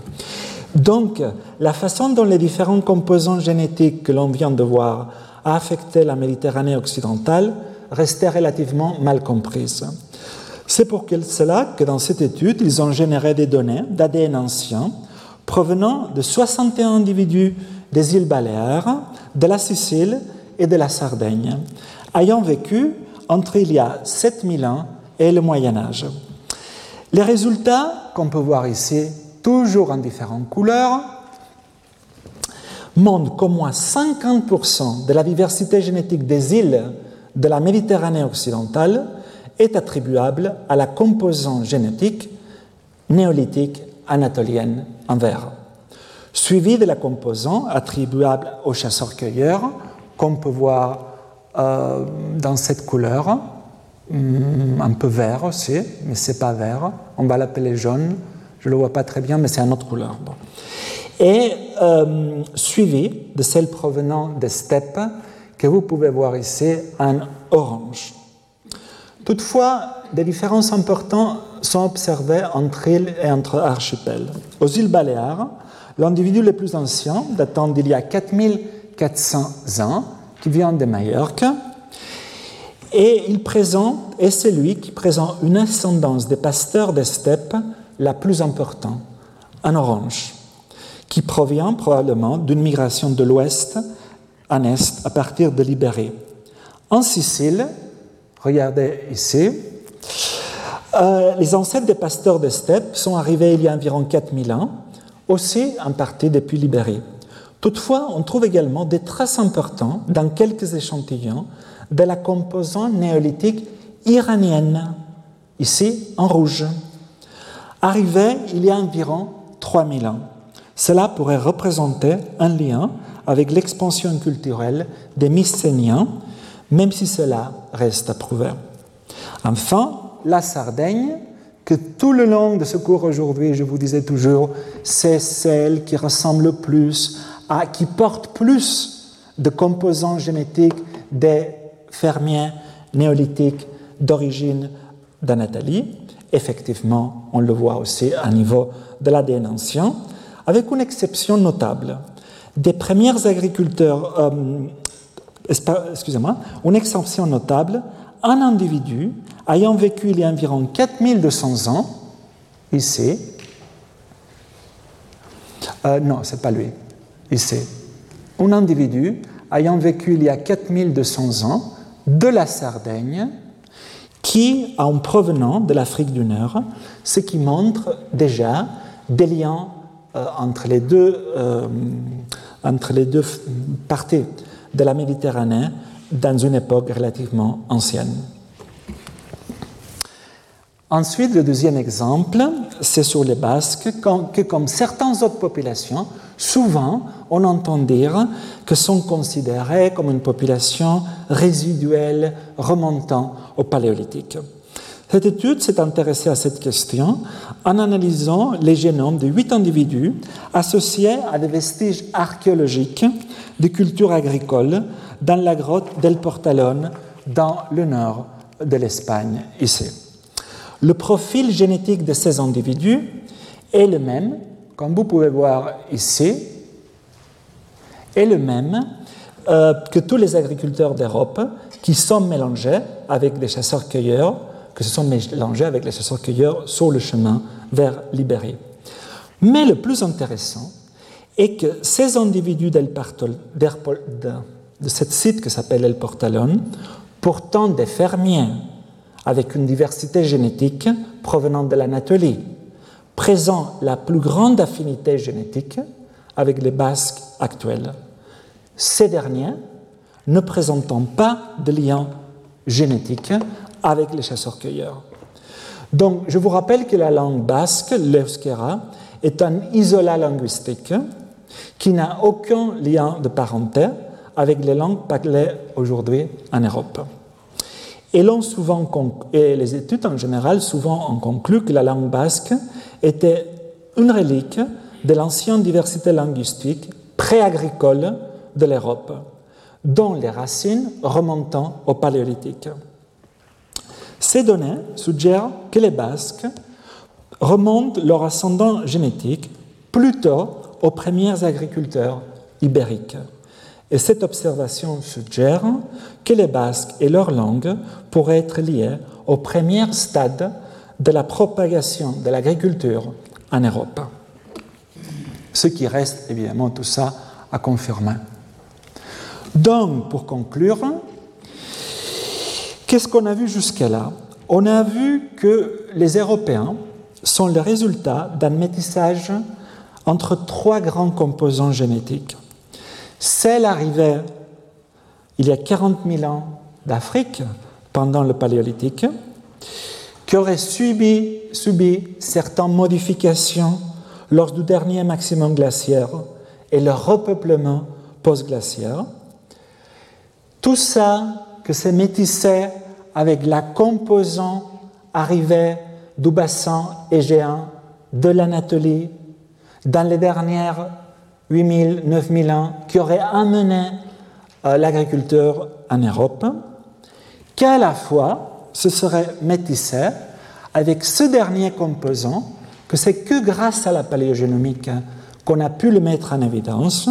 Donc, la façon dont les différents composants génétiques que l'on vient de voir a affecté la Méditerranée occidentale restait relativement mal comprise. C'est pour cela que dans cette étude, ils ont généré des données d'ADN ancien provenant de 61 individus des îles Baléares, de la Sicile et de la Sardaigne, ayant vécu entre il y a 7000 ans et le Moyen Âge. Les résultats qu'on peut voir ici, toujours en différentes couleurs, montrent qu'au moins 50% de la diversité génétique des îles de la Méditerranée occidentale est attribuable à la composante génétique néolithique anatolienne en vert, suivie de la composante attribuable aux chasseurs-cueilleurs, qu'on peut voir euh, dans cette couleur, hmm, un peu vert aussi, mais c'est pas vert, on va l'appeler jaune, je le vois pas très bien, mais c'est une autre couleur. Et euh, suivi de celle provenant des steppes que vous pouvez voir ici en orange. Toutefois, des différences importantes sont observées entre îles et entre archipels. Aux îles Baléares, l'individu le plus ancien, datant d'il y a 4400 ans, qui vient de Majorque, et il présente, est celui qui présente une ascendance des pasteurs des steppes la plus importante, en orange, qui provient probablement d'une migration de l'ouest en est à partir de Libérée. En Sicile, regardez ici, euh, les ancêtres des pasteurs de steppe sont arrivés il y a environ 4000 ans, aussi en partie depuis Libérée. Toutefois, on trouve également des traces importantes dans quelques échantillons de la composante néolithique iranienne, ici en rouge, arrivée il y a environ 3000 ans. Cela pourrait représenter un lien avec l'expansion culturelle des Mycéniens, même si cela reste à prouver. Enfin, la Sardaigne, que tout le long de ce cours aujourd'hui, je vous disais toujours, c'est celle qui ressemble le plus à, qui porte plus de composants génétiques des fermiers néolithiques d'origine d'Anatolie. Effectivement, on le voit aussi à niveau de l'ADN ancien, avec une exception notable. Des premiers agriculteurs, euh, excusez-moi, une exception notable un individu ayant vécu il y a environ 4200 ans, ici, euh, non, c'est pas lui, ici, un individu ayant vécu il y a 4200 ans de la Sardaigne, qui, en provenant de l'Afrique du Nord, ce qui montre déjà des liens entre, les deux, euh, entre les deux parties de la Méditerranée dans une époque relativement ancienne. Ensuite, le deuxième exemple, c'est sur les Basques, que comme certaines autres populations, souvent on entend dire que sont considérées comme une population résiduelle remontant au Paléolithique. Cette étude s'est intéressée à cette question en analysant les génomes de huit individus associés à des vestiges archéologiques de cultures agricoles dans la grotte del Portalón dans le nord de l'Espagne, ici. Le profil génétique de ces individus est le même, comme vous pouvez voir ici, est le même euh, que tous les agriculteurs d'Europe qui sont mélangés avec des chasseurs-cueilleurs, que se sont mélangés avec les chasseurs-cueilleurs sur le chemin vers l'Ibérie. Mais le plus intéressant est que ces individus de, de ce site qui s'appelle El Portalón, pourtant des fermiers avec une diversité génétique provenant de l'Anatolie, présent la plus grande affinité génétique avec les Basques actuels. Ces derniers ne présentant pas de lien génétique avec les chasseurs-cueilleurs. Donc, je vous rappelle que la langue basque, l'euskera, est un isolat linguistique qui n'a aucun lien de parenté avec les langues parlées aujourd'hui en Europe. Et, souvent, et les études en général souvent ont conclu que la langue basque était une relique de l'ancienne diversité linguistique pré-agricole de l'Europe, dont les racines remontant au Paléolithique. Ces données suggèrent que les Basques remontent leur ascendant génétique plutôt aux premiers agriculteurs ibériques. Et cette observation suggère que les Basques et leur langue pourraient être liés au premier stade de la propagation de l'agriculture en Europe. Ce qui reste évidemment tout ça à confirmer. Donc, pour conclure, qu'est-ce qu'on a vu jusqu'à là? On a vu que les Européens sont le résultat d'un métissage entre trois grands composants génétiques. Celle arrivée il y a 40 000 ans d'Afrique, pendant le Paléolithique, qui aurait subi, subi certaines modifications lors du dernier maximum glaciaire et le repeuplement post-glaciaire. Tout ça que c'est métissé avec la composante arrivée du bassin égéen, de l'Anatolie, dans les dernières 8000, 9000 ans, qui aurait amené euh, l'agriculteur en Europe, qu'à la fois ce serait métissé avec ce dernier composant, que c'est que grâce à la paléogénomique qu'on a pu le mettre en évidence,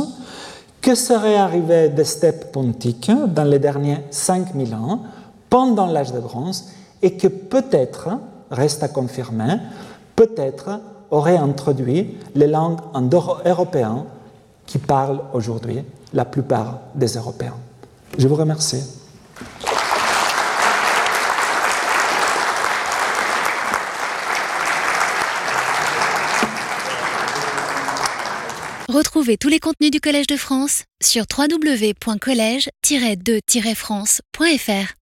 que serait arrivé des steppes pontiques dans les derniers 5000 ans, pendant l'âge de bronze, et que peut-être, reste à confirmer, peut-être aurait introduit les langues indo-européennes qui parlent aujourd'hui la plupart des Européens. Je vous remercie. Retrouvez tous les contenus du Collège de France sur www.colège-2-france.fr.